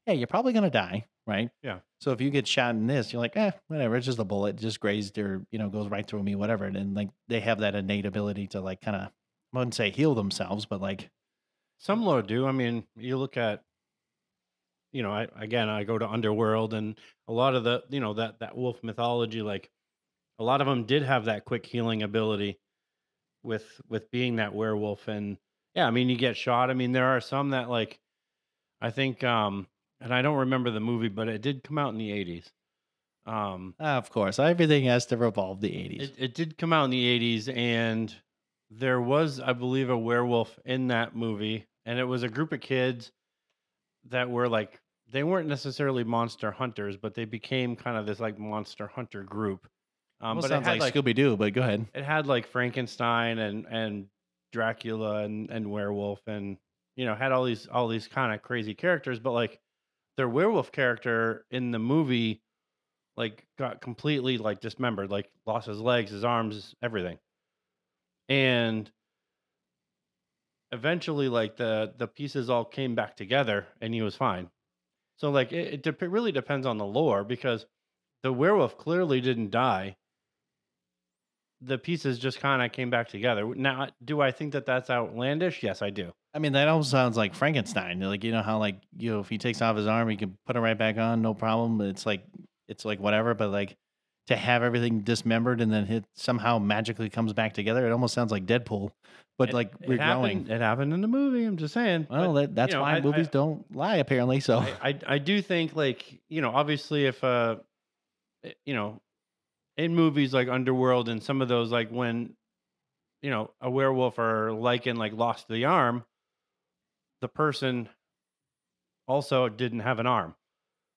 Speaker 2: yeah, you're probably gonna die, right?
Speaker 1: Yeah.
Speaker 2: So if you get shot in this, you're like, eh, whatever. It's just a bullet, just grazed or you know goes right through me, whatever. And, like they have that innate ability to like kind of I wouldn't say heal themselves, but like
Speaker 1: some lore do. I mean, you look at you know, I again I go to Underworld and a lot of the you know that that wolf mythology like a lot of them did have that quick healing ability with with being that werewolf and yeah i mean you get shot i mean there are some that like i think um and i don't remember the movie but it did come out in the 80s
Speaker 2: um ah, of course everything has to revolve the 80s
Speaker 1: it, it did come out in the 80s and there was i believe a werewolf in that movie and it was a group of kids that were like they weren't necessarily monster hunters but they became kind of this like monster hunter group
Speaker 2: um, but it sounds had like, like Scooby Doo. But go ahead.
Speaker 1: It had like Frankenstein and and Dracula and and werewolf and you know had all these all these kind of crazy characters. But like their werewolf character in the movie, like got completely like dismembered, like lost his legs, his arms, everything, and eventually like the the pieces all came back together and he was fine so like it, it de- really depends on the lore because the werewolf clearly didn't die the pieces just kind of came back together. Now, do I think that that's outlandish? Yes, I do.
Speaker 2: I mean, that almost sounds like Frankenstein. Like you know how like you know if he takes off his arm, he can put it right back on, no problem. It's like it's like whatever. But like to have everything dismembered and then it somehow magically comes back together, it almost sounds like Deadpool. But
Speaker 1: it,
Speaker 2: like
Speaker 1: we're growing. It happened in the movie. I'm just saying.
Speaker 2: Well, but, that, that's you know, why I, movies I, don't lie apparently. So
Speaker 1: I, I I do think like you know obviously if uh eh, you know in movies like Underworld and some of those, like when you know a werewolf or lycan like lost the arm, the person also didn't have an arm.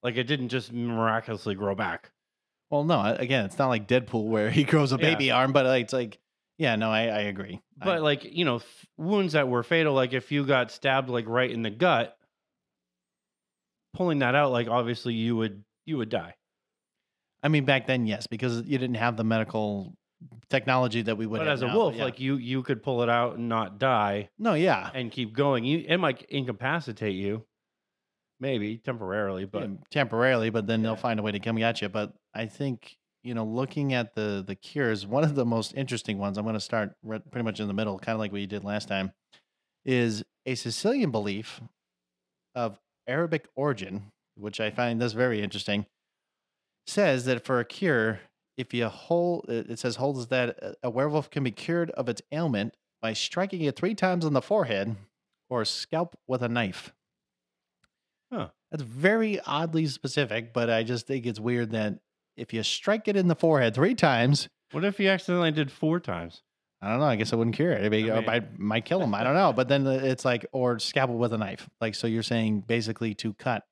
Speaker 1: Like it didn't just miraculously grow back.
Speaker 2: Well, no. Again, it's not like Deadpool where he grows a baby yeah. arm, but it's like, yeah, no, I, I agree.
Speaker 1: But I, like you know, f- wounds that were fatal, like if you got stabbed like right in the gut, pulling that out, like obviously you would you would die.
Speaker 2: I mean, back then, yes, because you didn't have the medical technology that we would.
Speaker 1: But as now, a wolf, yeah. like you, you could pull it out and not die.
Speaker 2: No, yeah,
Speaker 1: and keep going. You it might incapacitate you, maybe temporarily, but yeah,
Speaker 2: temporarily. But then yeah. they'll find a way to come at you. But I think you know, looking at the the cures, one of the most interesting ones. I'm going to start re- pretty much in the middle, kind of like we did last time, is a Sicilian belief of Arabic origin, which I find this very interesting says that for a cure, if you hold, uh, it says holds that uh, a werewolf can be cured of its ailment by striking it three times on the forehead or scalp with a knife. Huh. That's very oddly specific, but I just think it's weird that if you strike it in the forehead three times.
Speaker 1: What if you accidentally did four times?
Speaker 2: I don't know. I guess I wouldn't cure it. I, mean, I, mean, might kill him. I don't know. But then uh, it's like, or scalpel with a knife. Like, so you're saying basically to cut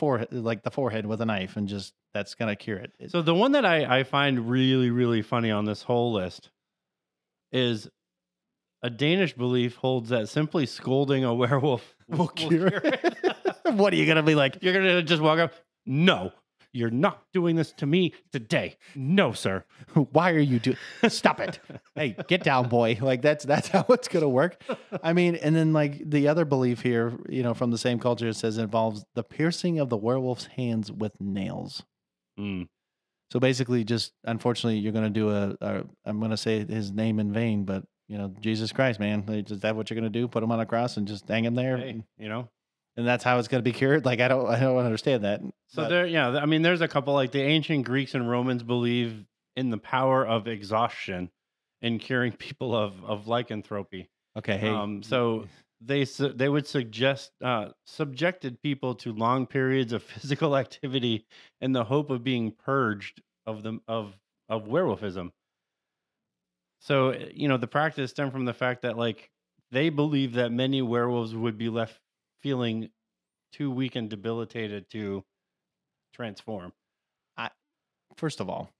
Speaker 2: forehead, like the forehead with a knife, and just that's gonna cure it.
Speaker 1: so the one that I, I find really really funny on this whole list is a Danish belief holds that simply scolding a werewolf will, will cure, it.
Speaker 2: what are you gonna be like?
Speaker 1: You're gonna just walk up. No, you're not doing this to me today. No, sir.
Speaker 2: Why are you doing? Stop it. hey, get down, boy. Like that's that's how it's gonna work. I mean, and then like the other belief here, you know, from the same culture, it says it involves the piercing of the werewolf's hands with nails. Mm. So basically, just unfortunately, you're gonna do a. a I'm gonna say his name in vain, but you know, Jesus Christ, man, is that what you're gonna do? Put him on a cross and just hang him there? Hey,
Speaker 1: you know,
Speaker 2: and that's how it's going to be cured. Like I don't, I don't understand that.
Speaker 1: So but. there, yeah, I mean, there's a couple like the ancient Greeks and Romans believe in the power of exhaustion in curing people of of lycanthropy.
Speaker 2: Okay. Hey.
Speaker 1: Um, so they su- they would suggest uh, subjected people to long periods of physical activity in the hope of being purged of the of of werewolfism. So eh, you know the practice stemmed from the fact that like they believed that many werewolves would be left feeling too weak and debilitated to transform. I,
Speaker 2: first of all,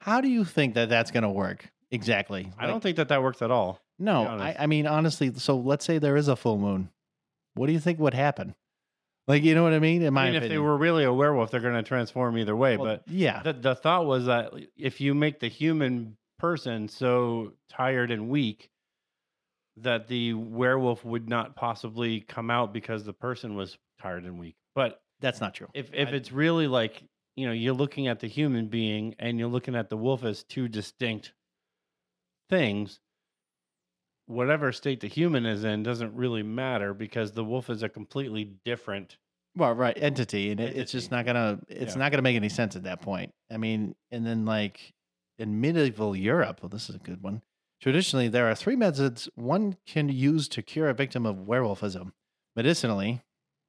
Speaker 2: how do you think that that's going to work exactly?
Speaker 1: I don't think that that works at all.
Speaker 2: No, I, I mean honestly. So let's say there is a full moon. What do you think would happen? Like you know what I mean? In my I mean,
Speaker 1: opinion. if they were really a werewolf, they're going to transform either way. Well,
Speaker 2: but yeah,
Speaker 1: the, the thought was that if you make the human person so tired and weak that the werewolf would not possibly come out because the person was tired and weak. But
Speaker 2: That's not true.
Speaker 1: if if I- it's really like you know you're looking at the human being and you're looking at the wolf as two distinct things whatever state the human is in doesn't really matter because the wolf is a completely different
Speaker 2: Well, right, entity, and it, it's just not gonna it's Yeah. not gonna make any sense at that point. I mean, and then like in medieval Europe, well, this is a good one. Traditionally, there are three methods one can use to cure a victim of werewolfism medicinally,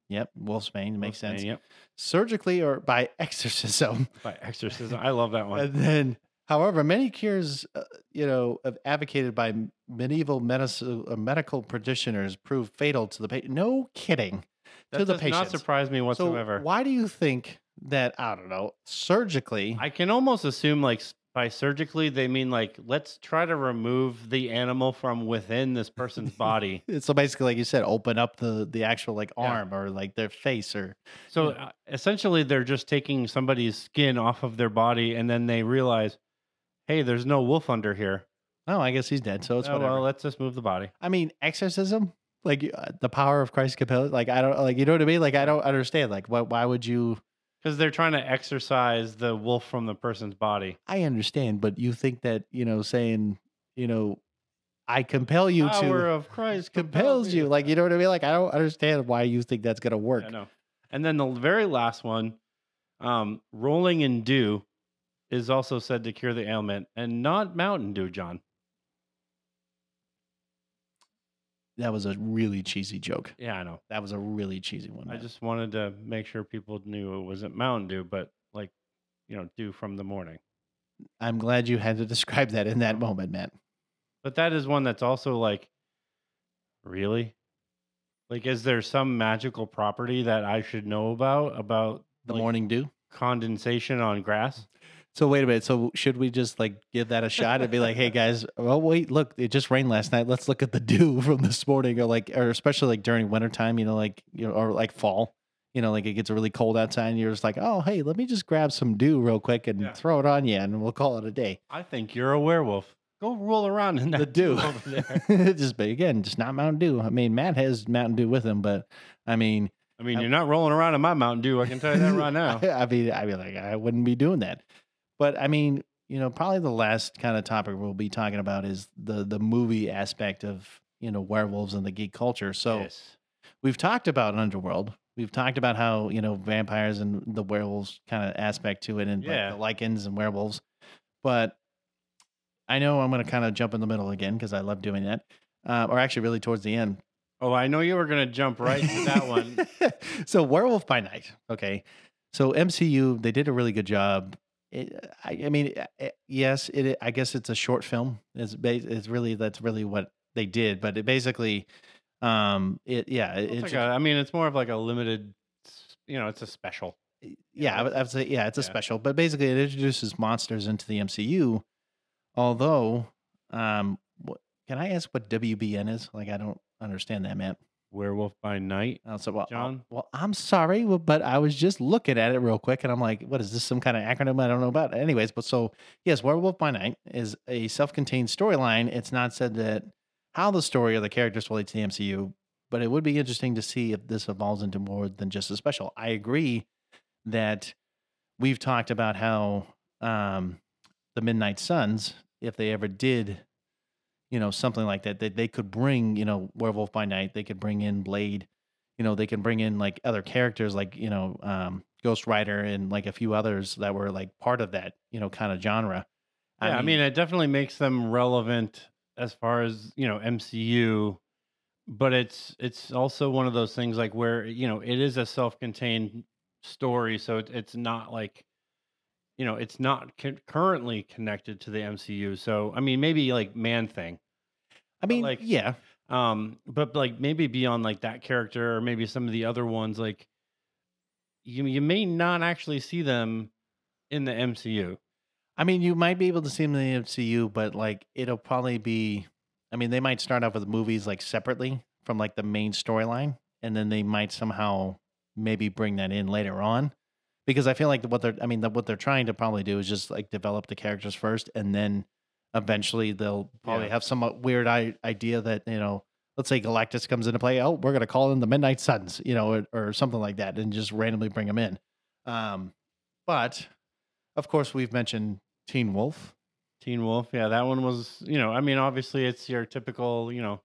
Speaker 2: Yep, wolf's mane makes wolf's sense. yep. Surgically or by exorcism.
Speaker 1: By exorcism, I love that one.
Speaker 2: and then, however, many cures, uh, you know, advocated by medieval uh, medical practitioners prove fatal to the patient. No kidding.
Speaker 1: That to the patient. Not surprise me whatsoever.
Speaker 2: So why do you think that? I don't know. Surgically,
Speaker 1: I can almost assume like by surgically, they mean like let's try to remove the animal from within this person's body.
Speaker 2: so basically, like you said, open up the the actual like yeah. arm or like their face or.
Speaker 1: So uh, essentially, they're just taking somebody's skin off of their body, and then they realize, hey, there's no wolf under here.
Speaker 2: Oh, I guess he's dead, so it's oh, whatever. Well,
Speaker 1: let's just move the body.
Speaker 2: I mean, exorcism, like uh, the power of Christ compelled. Like I don't like you know what I mean. Like I don't understand. Like why why would you?
Speaker 1: because they're trying to exercise the wolf from the person's body.
Speaker 2: I understand, but you think that you know saying you know I compel you power to
Speaker 1: power of Christ
Speaker 2: compels you. Like you know what I mean? Like I don't understand why you think that's gonna work.
Speaker 1: yeah, And then the very last one, um, rolling in dew is also said to cure the ailment, and not Mountain Dew, John.
Speaker 2: That was a really cheesy joke.
Speaker 1: Yeah, I know.
Speaker 2: That was a really cheesy one.
Speaker 1: I just wanted to make sure people knew it wasn't Mountain Dew, but like, you know, dew from the morning.
Speaker 2: I'm glad you had to describe that in that moment, man.
Speaker 1: But that is one that's also like, really? Like, is there some magical property that I should know about about
Speaker 2: the
Speaker 1: like,
Speaker 2: morning dew?
Speaker 1: Condensation on grass?
Speaker 2: So wait a minute. So should we just like give that a shot and be like, hey guys, well wait, look, it just rained last night. Let's look at the dew from this morning, or like, or especially like during wintertime, you know, like you know, or like fall. You know, like it gets really cold outside, and you're just like, oh hey, let me just grab some dew real quick and yeah. throw it on you, and we'll call it a day.
Speaker 1: I think you're a werewolf. Go roll around in the dew over there.
Speaker 2: just but again, just not Mountain Dew. I mean, Matt has Mountain Dew with him, but I mean.
Speaker 1: I mean, i you're not rolling around in my Mountain Dew. I can tell you that right now. I mean,
Speaker 2: I would be like, I wouldn't be doing that. But I mean, you know, probably the last kind of topic we'll be talking about is the the movie aspect of you know werewolves and the geek culture. So yes. we've talked about Underworld. We've talked about how you know vampires and the werewolves kind of aspect to it, and yeah. like the lycans and werewolves. But I know I'm going to kind of jump in the middle again because I love doing that, uh, or actually, really towards the end.
Speaker 1: Oh, I know you were going to jump right to that one.
Speaker 2: so, Werewolf by Night. Okay. So, MCU, they did a really good job it, uh, I, I, mean, it, yes, it. I guess it's a short film. It's it's really that's really what they did. But it basically, um, it yeah. It, it's
Speaker 1: like a, I mean, it's more of like a limited. You know, it's a special.
Speaker 2: Yeah, I would, I would say yeah, it's yeah. a special. But basically, it introduces monsters into the MCU. Although, um, what, can I ask what WBN is? Like, I don't understand that, Matt.
Speaker 1: Werewolf by Night. I
Speaker 2: said, well, John. I, uh, well, I'm sorry, but I was just looking at it real quick, and I'm like, what is this? Some kind of acronym I don't know about. Anyways, but so yes, Werewolf by Night is a self-contained storyline. It's not said that how the story or the characters relate to the MCU, but it would be interesting to see if this evolves into more than just a special. I agree that we've talked about how um, the Midnight Suns, if they ever did you know, something like that. That they could bring, you know, Werewolf by Night. They could bring in Blade. You know, they can bring in like other characters, like you know, um, Ghost Rider and like a few others that were like part of that, you know, kind of genre.
Speaker 1: Yeah, I mean, I mean, it definitely makes them relevant as far as you know MCU, but it's it's also one of those things like where you know it is a self-contained story, so it, it's not like you know, it's not co- currently connected to the MCU. So, I mean, maybe like Man Thing.
Speaker 2: I mean, like, yeah.
Speaker 1: Um, but like maybe beyond like that character or maybe some of the other ones, like you you may not actually see them in the MCU.
Speaker 2: I mean, you might be able to see them in the MCU, but like it'll probably be. I mean, they might start off with movies like separately from like the main storyline, and then they might somehow maybe bring that in later on because I feel like what they're I mean the, what they're trying to probably do is just like develop the characters first, and then eventually they'll probably yeah. have some uh, weird I- idea that you know let's say Galactus comes into play. Oh, we're gonna call in the Midnight Suns, you know, or, or something like that, and just randomly bring them in. Um, but of course, we've mentioned Teen Wolf.
Speaker 1: Teen Wolf, yeah, that one was you know I mean obviously it's your typical you know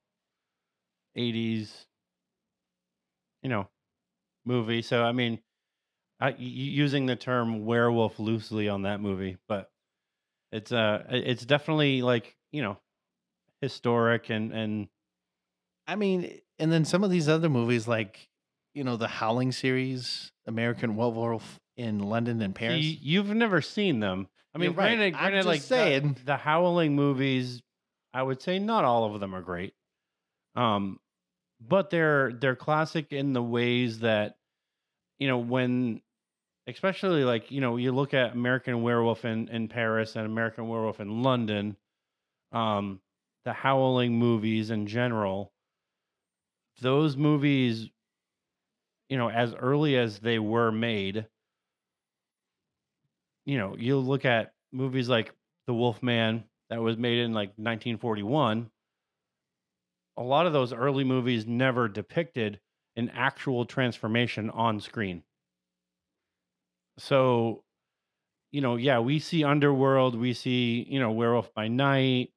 Speaker 1: '80s you know movie. So I mean I, using the term werewolf loosely on that movie, but it's uh it's definitely like you know historic and and
Speaker 2: I mean, and then some of these other movies like you know the Howling series, American Werewolf in London and Paris. You,
Speaker 1: you've never seen them. I mean, right. granted, granted, I'm just like saying the, the Howling movies, I would say not all of them are great. Um, but they're they're classic in the ways that you know when especially like you know you look at American Werewolf in in Paris and American Werewolf in London, um, the Howling movies in general. Those movies, you know, as early as they were made, you know, you look at movies like The Wolf Man that was made in like 1941. A lot of those early movies never depicted an actual transformation on screen so you know yeah we see underworld we see you know werewolf by night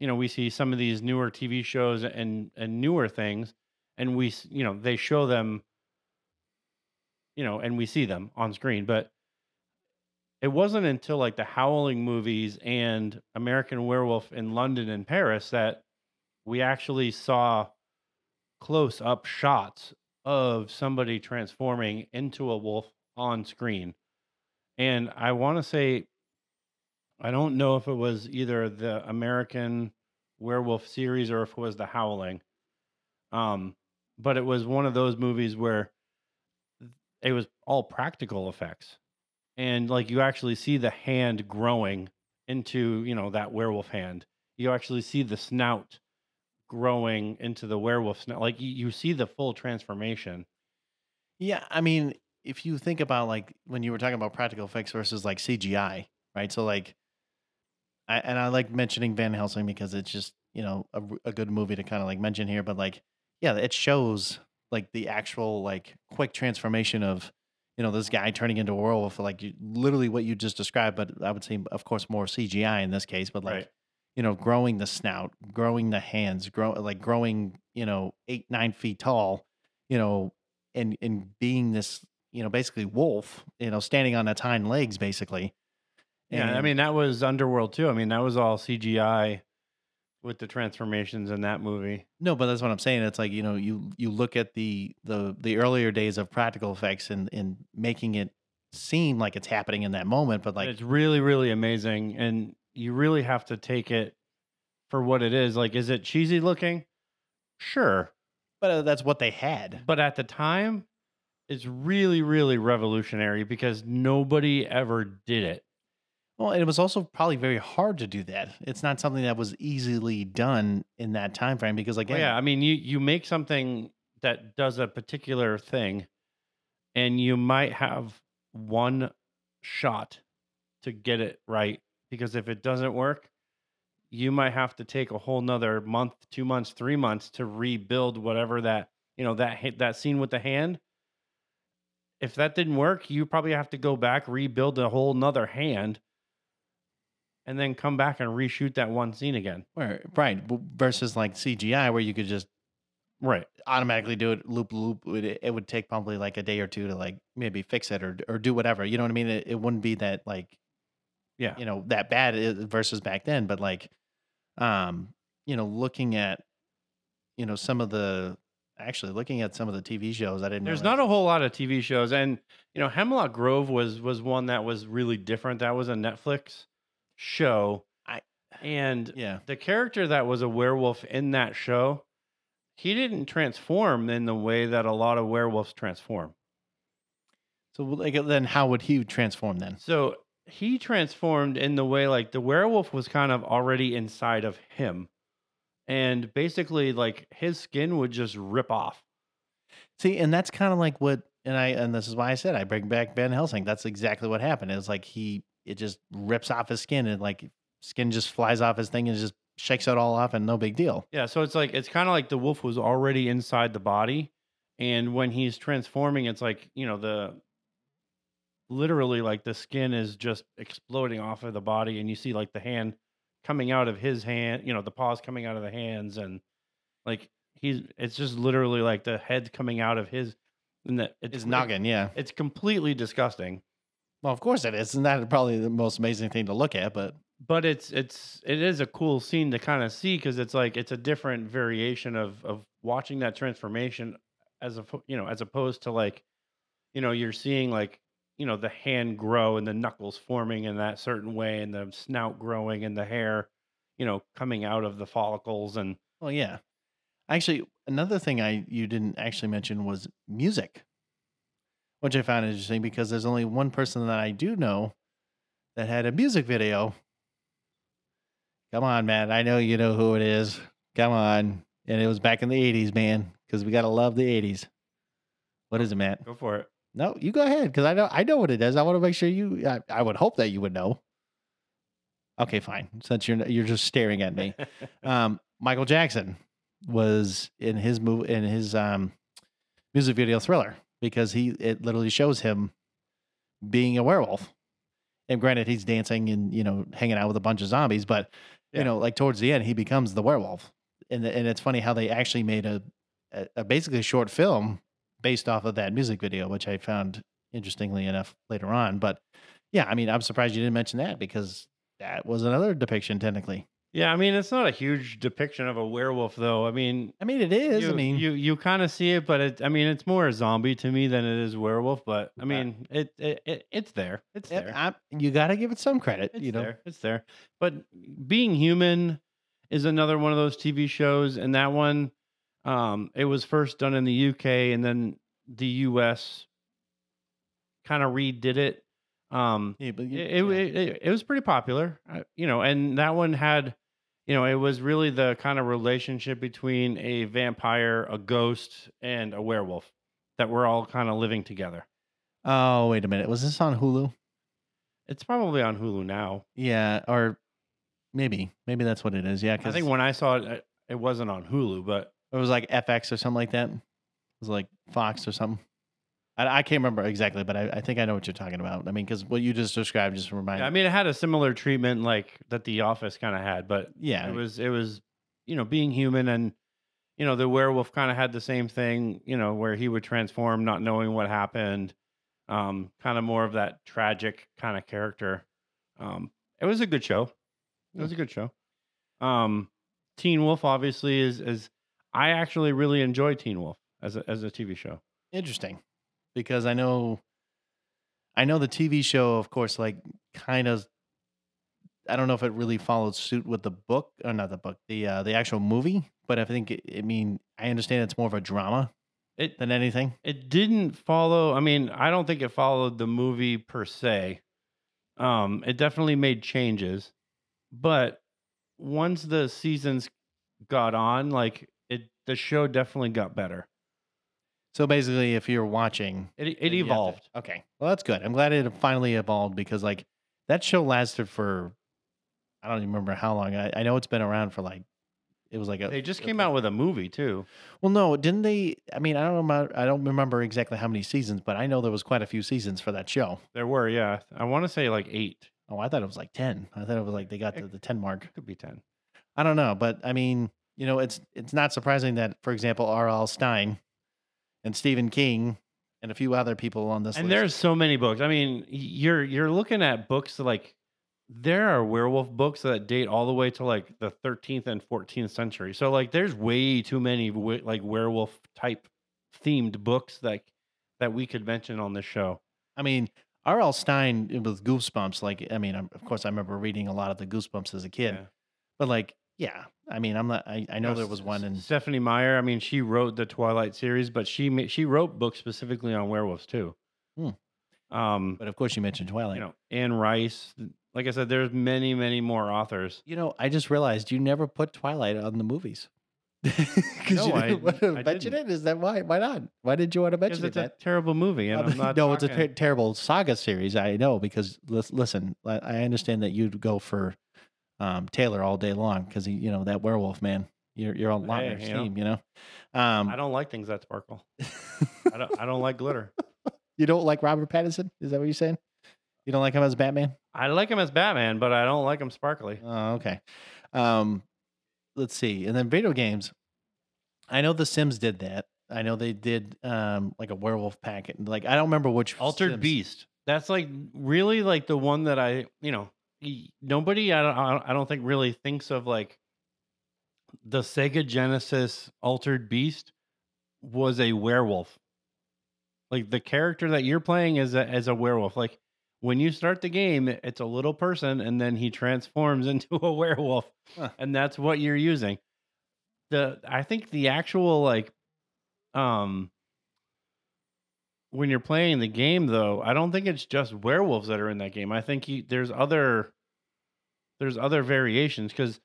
Speaker 1: you know we see some of these newer tv shows and and newer things and we you know they show them you know and we see them on screen but it wasn't until like the howling movies and american werewolf in london and paris that we actually saw close up shots of somebody transforming into a wolf on screen. And I want to say, I don't know if it was either the American Werewolf series or if it was The Howling. Um, but it was one of those movies where it was all practical effects. And like you actually see the hand growing into, you know, that werewolf hand. You actually see the snout growing into the werewolf snout. Like you, you see the full transformation.
Speaker 2: Yeah, I mean, if you think about like when you were talking about practical effects versus like CGI, right? So like, I, and I like mentioning Van Helsing because it's just you know a, a good movie to kind of like mention here, but like yeah, it shows like the actual like quick transformation of you know this guy turning into a werewolf, like you, literally what you just described, but I would say of course more CGI in this case, but like. Right. You know, growing the snout, growing the hands, grow like growing, you know, eight nine feet tall, you know, and and being this you know, basically wolf, you know, standing on its hind legs, basically.
Speaker 1: And, yeah, I mean that was Underworld too. I mean that was all CGI with the transformations in that movie.
Speaker 2: No, but that's what I'm saying. It's like you know, you you look at the the the earlier days of practical effects and and making it seem like it's happening in that moment, but like
Speaker 1: it's really really amazing, and you really have to take it for what it is. Like, is it cheesy looking?
Speaker 2: Sure, but uh, that's what they had.
Speaker 1: But at the time, is really, really revolutionary because nobody ever did it.
Speaker 2: Well, it was also probably very hard to do that. It's not something that was easily done in that time frame because, like, well,
Speaker 1: yeah, I mean, you you make something that does a particular thing, and you might have one shot to get it right because if it doesn't work, you might have to take a whole nother month, two months, three months to rebuild whatever that you know that that scene with the hand if that didn't work, you probably have to go back, rebuild a whole nother hand, and then come back and reshoot that one scene again.
Speaker 2: Right. Versus like CGI, where you could just
Speaker 1: right
Speaker 2: automatically do it loop loop. It, it would take probably like a day or two to like maybe fix it or or do whatever. You know what I mean? It, it wouldn't be that like,
Speaker 1: yeah,
Speaker 2: you know, that bad uh, versus back then. But like, um, you know, looking at, you know, some of the actually looking at some of the TV shows, I didn't.
Speaker 1: There's not a whole lot of TV shows, and you know, Hemlock Grove was was one that was really different. That was a Netflix show.
Speaker 2: I
Speaker 1: and
Speaker 2: yeah,
Speaker 1: the character that was a werewolf in that show, he didn't transform in the way that a lot of werewolves transform.
Speaker 2: So like, then, how would he transform then?
Speaker 1: So he transformed in the way like the werewolf was kind of already inside of him and basically like his skin would just rip off.
Speaker 2: See, and that's kind of like what, and I, and this is why I said I bring back Van Helsing. That's exactly what happened. It's like he, it just rips off his skin and like skin just flies off his thing and just shakes it all off and no big deal.
Speaker 1: Yeah. So it's like, it's kind of like the wolf was already inside the body. And when he's transforming, it's like, you know, the, literally like the skin is just exploding off of the body and you see like the hand coming out of his hand, you know, the paws coming out of the hands and like he's it's just literally like the head coming out of his
Speaker 2: and that it's, it's noggin, yeah.
Speaker 1: It's completely disgusting.
Speaker 2: Well, of course it and that's probably the most amazing thing to look at, but
Speaker 1: but it's it's it is a cool scene to kind of see because it's like it's a different variation of of watching that transformation as a you know as opposed to like you know you're seeing like you know the hand grow and the knuckles forming in that certain way and the snout growing and the hair you know coming out of the follicles and
Speaker 2: well yeah actually another thing i you didn't actually mention was music which i found interesting because there's only one person that i do know that had a music video come on man i know you know who it is come on and it was back in the 80s man because we gotta love the 80s what is it matt
Speaker 1: go for it
Speaker 2: no, you go ahead because I know I know what it is. I want to make sure you. I, I, would hope that you would know. Okay, fine. Since you're you're just staring at me, um, Michael Jackson was in his move in his um, music video Thriller because he it literally shows him being a werewolf. And granted, he's dancing and you know hanging out with a bunch of zombies, but yeah. you know, like towards the end, he becomes the werewolf. And the, and it's funny how they actually made a, a, a basically short film based off of that music video, which I found interestingly enough later on. But yeah, I mean, I'm surprised you didn't mention that because that was another depiction technically.
Speaker 1: Yeah, I mean, it's not a huge depiction of a werewolf though. I mean,
Speaker 2: I mean, it
Speaker 1: is.
Speaker 2: You, I mean, you
Speaker 1: you kind of see it, but it, I mean, it's more a zombie to me than it is werewolf. But I mean, uh, it, it, it it's there.
Speaker 2: It's there. I, you got to give it some credit.
Speaker 1: It's
Speaker 2: you know,
Speaker 1: there. it's there. But being human is another one of those TV shows, and that one um, it was first done in the UK and then the US kind of redid it. Um, yeah, but you, it, yeah. it, it, it, was pretty popular, uh, you know, and that one had, you know, it was really the kind of relationship between a vampire, a ghost, and a werewolf that we're all kind of living together.
Speaker 2: Oh, wait a minute. Was this on Hulu?
Speaker 1: It's probably on Hulu now.
Speaker 2: Yeah, or maybe. Maybe that's what it is. Yeah,
Speaker 1: cause... I think when I saw it, it wasn't on Hulu, but
Speaker 2: it was like FX or something like that. It was like Fox or something. I, I can't remember exactly, but I, I think I know what you're talking about. I mean, because what you just described just reminded. me.
Speaker 1: I mean, it had a similar treatment like that The Office kind of had, but
Speaker 2: Yeah.
Speaker 1: it was it was you know being human and you know the werewolf kind of had the same thing you know where he would transform not knowing what happened um kind of more of that tragic kind of character um it was a good show it was a good show um teen wolf obviously is is I actually really enjoy Teen Wolf as a, as a TV show.
Speaker 2: Interesting, because I know, I know the TV show, of course, like kind of. I don't know if it really followed suit with the book or not the book, the uh, the actual movie, but I think it, I mean I understand it's more of a drama it, than anything.
Speaker 1: It didn't follow. I mean, I don't think it followed the movie per se. Um, it definitely made changes, but once the seasons got on, like it the show definitely got better.
Speaker 2: So basically, if you're watching,
Speaker 1: it it to- evolved.
Speaker 2: okay, well that's good. I'm glad it finally evolved because like that show lasted for I don't even remember how long. I, I know it's been around for like it was like a,
Speaker 1: They just came out with a movie too.
Speaker 2: Well, no, didn't they? I mean, I don't know. I don't remember exactly how many seasons, but I know there was quite a few seasons for that show.
Speaker 1: There were, yeah. I want to say like eight.
Speaker 2: Oh, I thought it was like ten. I thought it was like they got to the ten mark.
Speaker 1: Could be ten.
Speaker 2: I don't know, but I mean, you know, it's it's not surprising that, for example, R.L. Stine and Stephen King and a few other people on this.
Speaker 1: And list. there's so many books. I mean, you're you're looking at books like there are werewolf books that date all the way to like the 13th and 14th century. So like, there's way too many like werewolf type themed books that that we could mention on this show.
Speaker 2: I mean, R.L. Stine with Goosebumps. Like, I mean, of course, I remember reading a lot of the Goosebumps as a kid, yeah. but like yeah, I mean, I'm not. I, I know there was one in
Speaker 1: Stephenie Meyer. I mean, she wrote the Twilight series, but she she wrote books specifically on werewolves too. Hmm. Um,
Speaker 2: but of course, you mentioned Twilight. you know,
Speaker 1: Anne Rice. Like I said, there's many, many more authors.
Speaker 2: You know, I just realized you never put Twilight on the movies.
Speaker 1: Because No, you I- didn't want to I
Speaker 2: mention
Speaker 1: didn't.
Speaker 2: it. Is that why? Why not? Why did you want to mention it? it's a
Speaker 1: terrible movie, and uh, I'm not. no, it's a ter-
Speaker 2: terrible saga series. I know because listen, I I understand that you'd go for um, Taylor all day long because he, you know, that werewolf man. You're you're on hey, team, you know.
Speaker 1: Um, I don't like things that sparkle. I don't I don't like glitter.
Speaker 2: You don't like Robert Pattinson? Is that what you're saying? You don't like him as Batman?
Speaker 1: I like him as Batman, but I don't like him sparkly.
Speaker 2: Oh, okay. Um, let's see. And then video games. I know The Sims did that. I know they did um, like a werewolf packet. Like I don't remember which
Speaker 1: Altered Sims. Beast. That's like really like the one that I you know nobody I don't I don't think really thinks of like the Sega Genesis Altered Beast was a werewolf. Like the character that you're playing is a, as a werewolf. Like when you start the game, it's a little person and then he transforms into a werewolf. Huh. And that's what you're using. The I think the actual like um when you're playing the game though i don't think it's just werewolves that are in that game i think you, there's other there's other variations because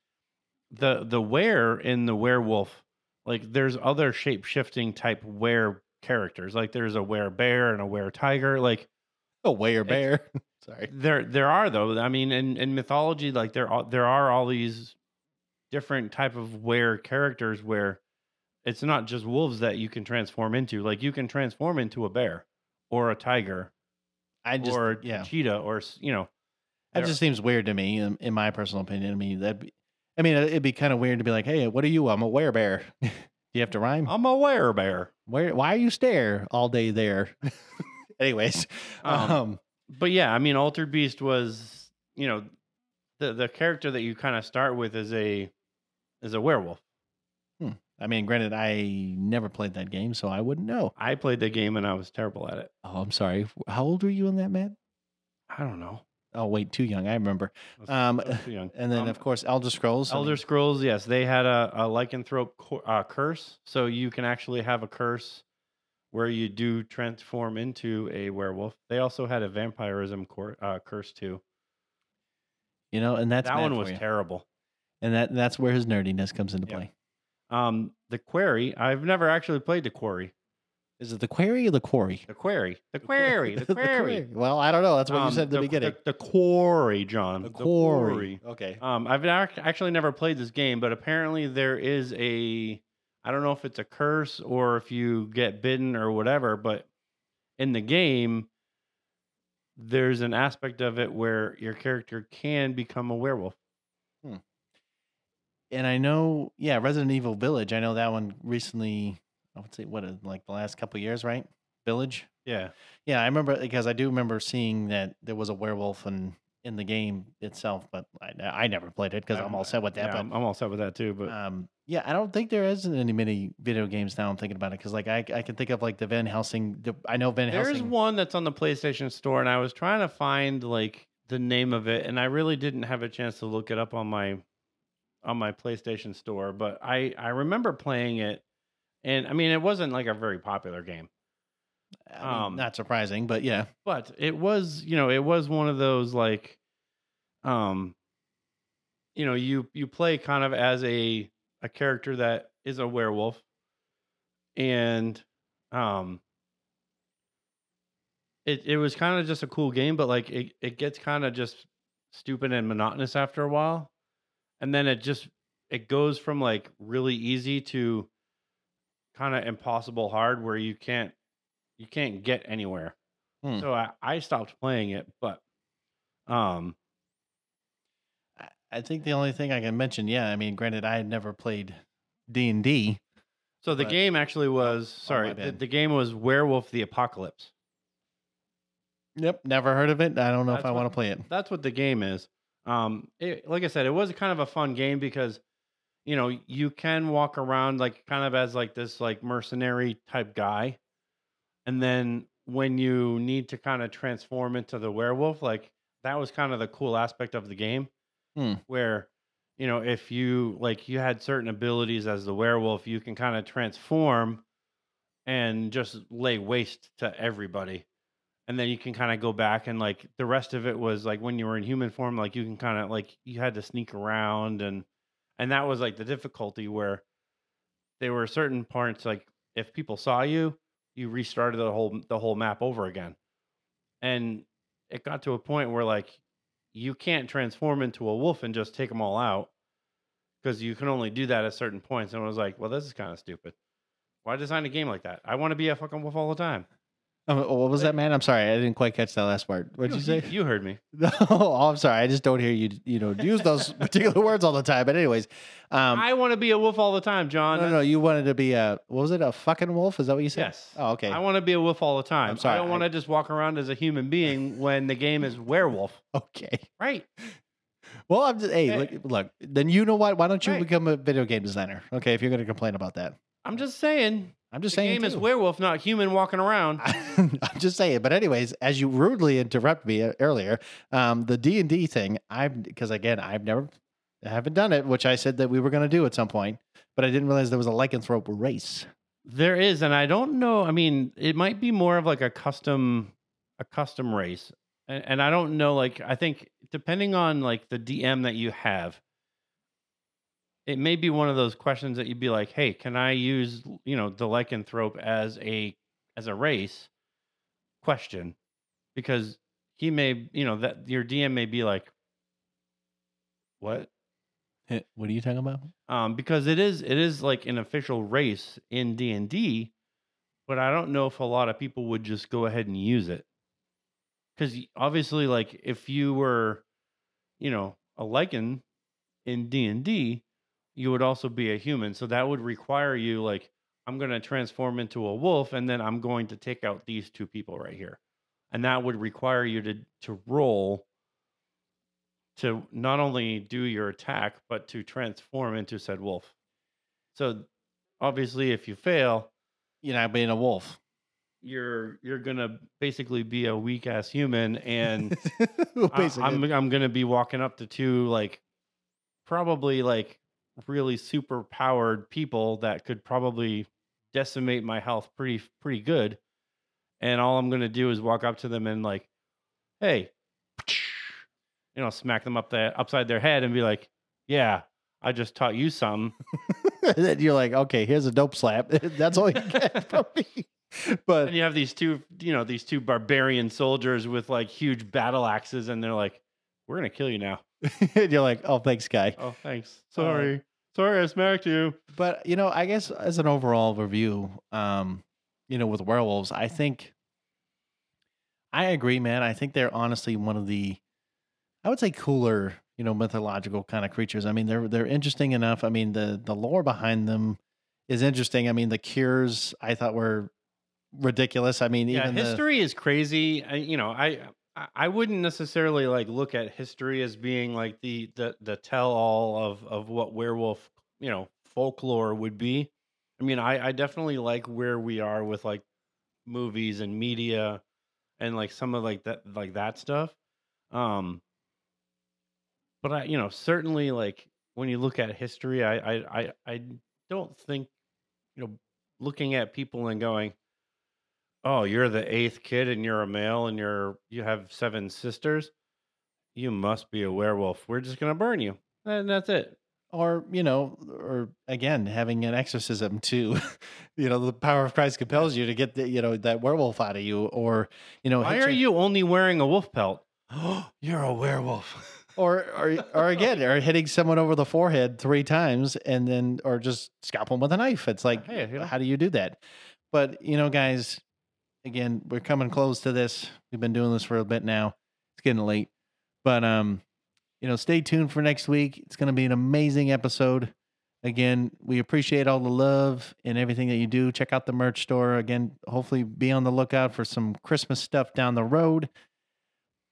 Speaker 1: the the where in the werewolf like there's other shape shifting type where characters like there's a were bear and a were tiger like
Speaker 2: a were bear sorry
Speaker 1: there there are though i mean in in mythology like there are there are all these different type of where characters where it's not just wolves that you can transform into. Like you can transform into a bear or a tiger,
Speaker 2: I just or
Speaker 1: yeah.
Speaker 2: cheetah or you know. That just seems weird to me, in, in my personal opinion. I mean that. I mean, it'd be kind of weird to be like, "Hey, what are you? I'm a werebear." Do you have to rhyme?
Speaker 1: I'm a werebear.
Speaker 2: Where? Why are you stare all day there? Anyways, um, um,
Speaker 1: but yeah, I mean, Altered Beast was you know the the character that you kind of start with is a is a werewolf
Speaker 2: I mean, granted, I never played that game, so I wouldn't know.
Speaker 1: I played the game and I was terrible at it.
Speaker 2: Oh, I'm sorry. How old were you in that, man?
Speaker 1: I don't know.
Speaker 2: Oh, wait, too young. I remember. was, um, too young. And then, um, of course, Elder Scrolls.
Speaker 1: Elder Scrolls, yes. They had a, a lycanthrope uh, curse. So you can actually have a curse where you do transform into a werewolf. They also had a vampirism cor- uh, curse, too.
Speaker 2: You know, and that's
Speaker 1: that one was terrible.
Speaker 2: And that that's where his nerdiness comes into play.
Speaker 1: Um, the Quarry. I've never actually played the Quarry.
Speaker 2: Is it the Quarry or the Quarry?
Speaker 1: The Quarry. The Quarry. The Quarry. well,
Speaker 2: I don't know. That's what um, you said at the, the beginning.
Speaker 1: The, the, Quarry, John. The, the quarry. quarry. Okay. Um, I've actually never played this game, but apparently there is a. I don't know if it's a curse or if you get bitten or whatever, but in the game, there's an aspect of it where your character can become a werewolf
Speaker 2: and I know, yeah, Resident Evil Village. I know that one recently. I would say what uh, like the last couple years, right? Village.
Speaker 1: Yeah,
Speaker 2: yeah. I remember because I do remember seeing that there was a werewolf and in, in the game itself, but I, I never played it because I'm, I'm all set with that.
Speaker 1: Yeah, but I'm, I'm all set with that too. But
Speaker 2: um, yeah, I don't think there isn't any many video games now. I'm thinking about it because like I, I can think of like the Van Helsing. The, I know Van Helsing. There's
Speaker 1: one that's on the PlayStation Store, and I was trying to find like the name of it, and I really didn't have a chance to look it up on my on my PlayStation Store, but I I remember playing it, and I mean it wasn't like a very popular game.
Speaker 2: I mean, um, not surprising, but yeah.
Speaker 1: But it was you know it was one of those like, um, you know you you play kind of as a a character that is a werewolf, and um. It, it was kind of just a cool game, but like it, it gets kind of just stupid and monotonous after a while and then it just it goes from like really easy to kind of impossible hard where you can't you can't get anywhere. Hmm. So I, I stopped playing it, but um
Speaker 2: I think the only thing I can mention, yeah, I mean, granted, I had never played D and D.
Speaker 1: So the game actually oh, was oh, sorry, the, the, game was Werewolf the Apocalypse.
Speaker 2: Yep, never heard of it. I don't know that's if I want to play it.
Speaker 1: That's what the game is. Um, it, like I said, it was kind of a fun game because you know you can walk around like kind of as like this like mercenary type guy, and then when you need to kind of transform into the werewolf, like that was kind of the cool aspect of the game,
Speaker 2: hmm.
Speaker 1: where you know if you like you had certain abilities as the werewolf, you can kind of transform and just lay waste to everybody and then you can kind of go back and like the rest of it was like when you were in human form like you can kind of like you had to sneak around and and that was like the difficulty where there were certain parts like if people saw you you restarted the whole the whole map over again and it got to a point where like you can't transform into a wolf and just take them all out because you can only do that at certain points and i was like well this is kind of stupid why design a game like that i want to be a fucking wolf all the time
Speaker 2: um, what was that, man? I'm sorry, I didn't quite catch that last part. What'd you, you say?
Speaker 1: You heard me. No,
Speaker 2: oh, I'm sorry. I just don't hear you. You know, use those particular words all the time. But anyways,
Speaker 1: um, I want to be a wolf all the time, John.
Speaker 2: No, no, no, you wanted to be a what was it? A fucking wolf? Is that what you said?
Speaker 1: Yes.
Speaker 2: Oh, okay. I
Speaker 1: want to be a wolf all the time. I'm sorry. I don't want to just walk around as a human being when the game is werewolf.
Speaker 2: Okay.
Speaker 1: Right.
Speaker 2: Well, I'm just hey, hey. Eh. Look, look, Then you know what? Why don't you right. become a video game designer? Okay, if you're going to complain about that.
Speaker 1: I'm just saying
Speaker 2: I'm just the saying.
Speaker 1: Game too. is werewolf, not human, walking around.
Speaker 2: I'm just saying. But anyways, as you rudely interrupt me uh, earlier, um, the D and D thing, I because again, I've never, I haven't done it, which I said that we were going to do at some point, but I didn't realize there was a lycanthrope race.
Speaker 1: There is, and I don't know. I mean, it might be more of like a custom, a custom race, and, and I don't know. Like, I think depending on like the DM that you have, it may be one of those questions that you'd be like, "Hey, can I use you know the lycanthrope as a as a race question?" Because he may, you know, that your DM may be like, "What? Hey,
Speaker 2: what are you talking about?"
Speaker 1: Um, because it is it is like an official race in D and D, but I don't know if a lot of people would just go ahead and use it. Because obviously, like if you were, you know, a lycan in D and D, you would also be a human. So that would require you like I'm going to transform into a wolf and then I'm going to take out these two people right here. And that would require you to to roll to not only do your attack but to transform into said wolf. So obviously if you fail,
Speaker 2: you're not being a wolf.
Speaker 1: You're you're gonna basically be a weak ass human, and I, am I'm, I'm gonna be walking up to two like probably like really super powered people that could probably decimate my health pretty pretty good. And all I'm gonna do is walk up to them and like, hey, you know, smack them up the upside their head and be like, yeah, I just taught you something.
Speaker 2: you're like, okay, here's a dope slap. That's all you get from me. But
Speaker 1: and you have these two, you know, these two barbarian soldiers with like huge battle axes, and they're like, we're gonna kill you now
Speaker 2: and you're like, oh, thanks, guy.
Speaker 1: Oh, thanks. Uh, Sorry. Uh, Sorry, I smacked you.
Speaker 2: But, you know, I guess as an overall review, um, you know, with werewolves, I think I agree, man. I think they're honestly one of the, I would say, cooler, you know, mythological kind of creatures. I mean, they're they're interesting enough. I mean, the the lore behind them is interesting. I mean, the cures I thought were ridiculous. I mean, yeah,
Speaker 1: history
Speaker 2: the,
Speaker 1: is crazy. I, you know, I I, wouldn't necessarily like look at history as being like the the the tell all of of what werewolf you know folklore would be. I mean, I I definitely like where we are with like movies and media and like some of like that like that stuff. Um, but I you know certainly like when you look at history, I I I, I don't think you know looking at people and going Oh, you're the eighth kid and you're a male and you're you have seven sisters. You must be a werewolf. We're just gonna burn you. And that's it.
Speaker 2: Or, you know, or again, having an exorcism too. you know, the power of Christ compels you to get the, you know, that werewolf out of you. Or, you know,
Speaker 1: why are you-, only wearing a wolf pelt?
Speaker 2: Oh, you're a werewolf. or or or again, or hitting someone over the forehead three times and then or just scalp them with a knife. It's like, hey, how do you do that? But you know, guys, again, we're coming close to this. We've been doing this for a bit now. It's getting late. But um, you know, stay tuned for next week. It's going to be an amazing episode. Again, we appreciate all the love and everything that you do. Check out the merch store. Again, hopefully be on the lookout for some Christmas stuff down the road.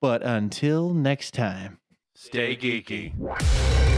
Speaker 2: But until next time,
Speaker 1: stay geeky.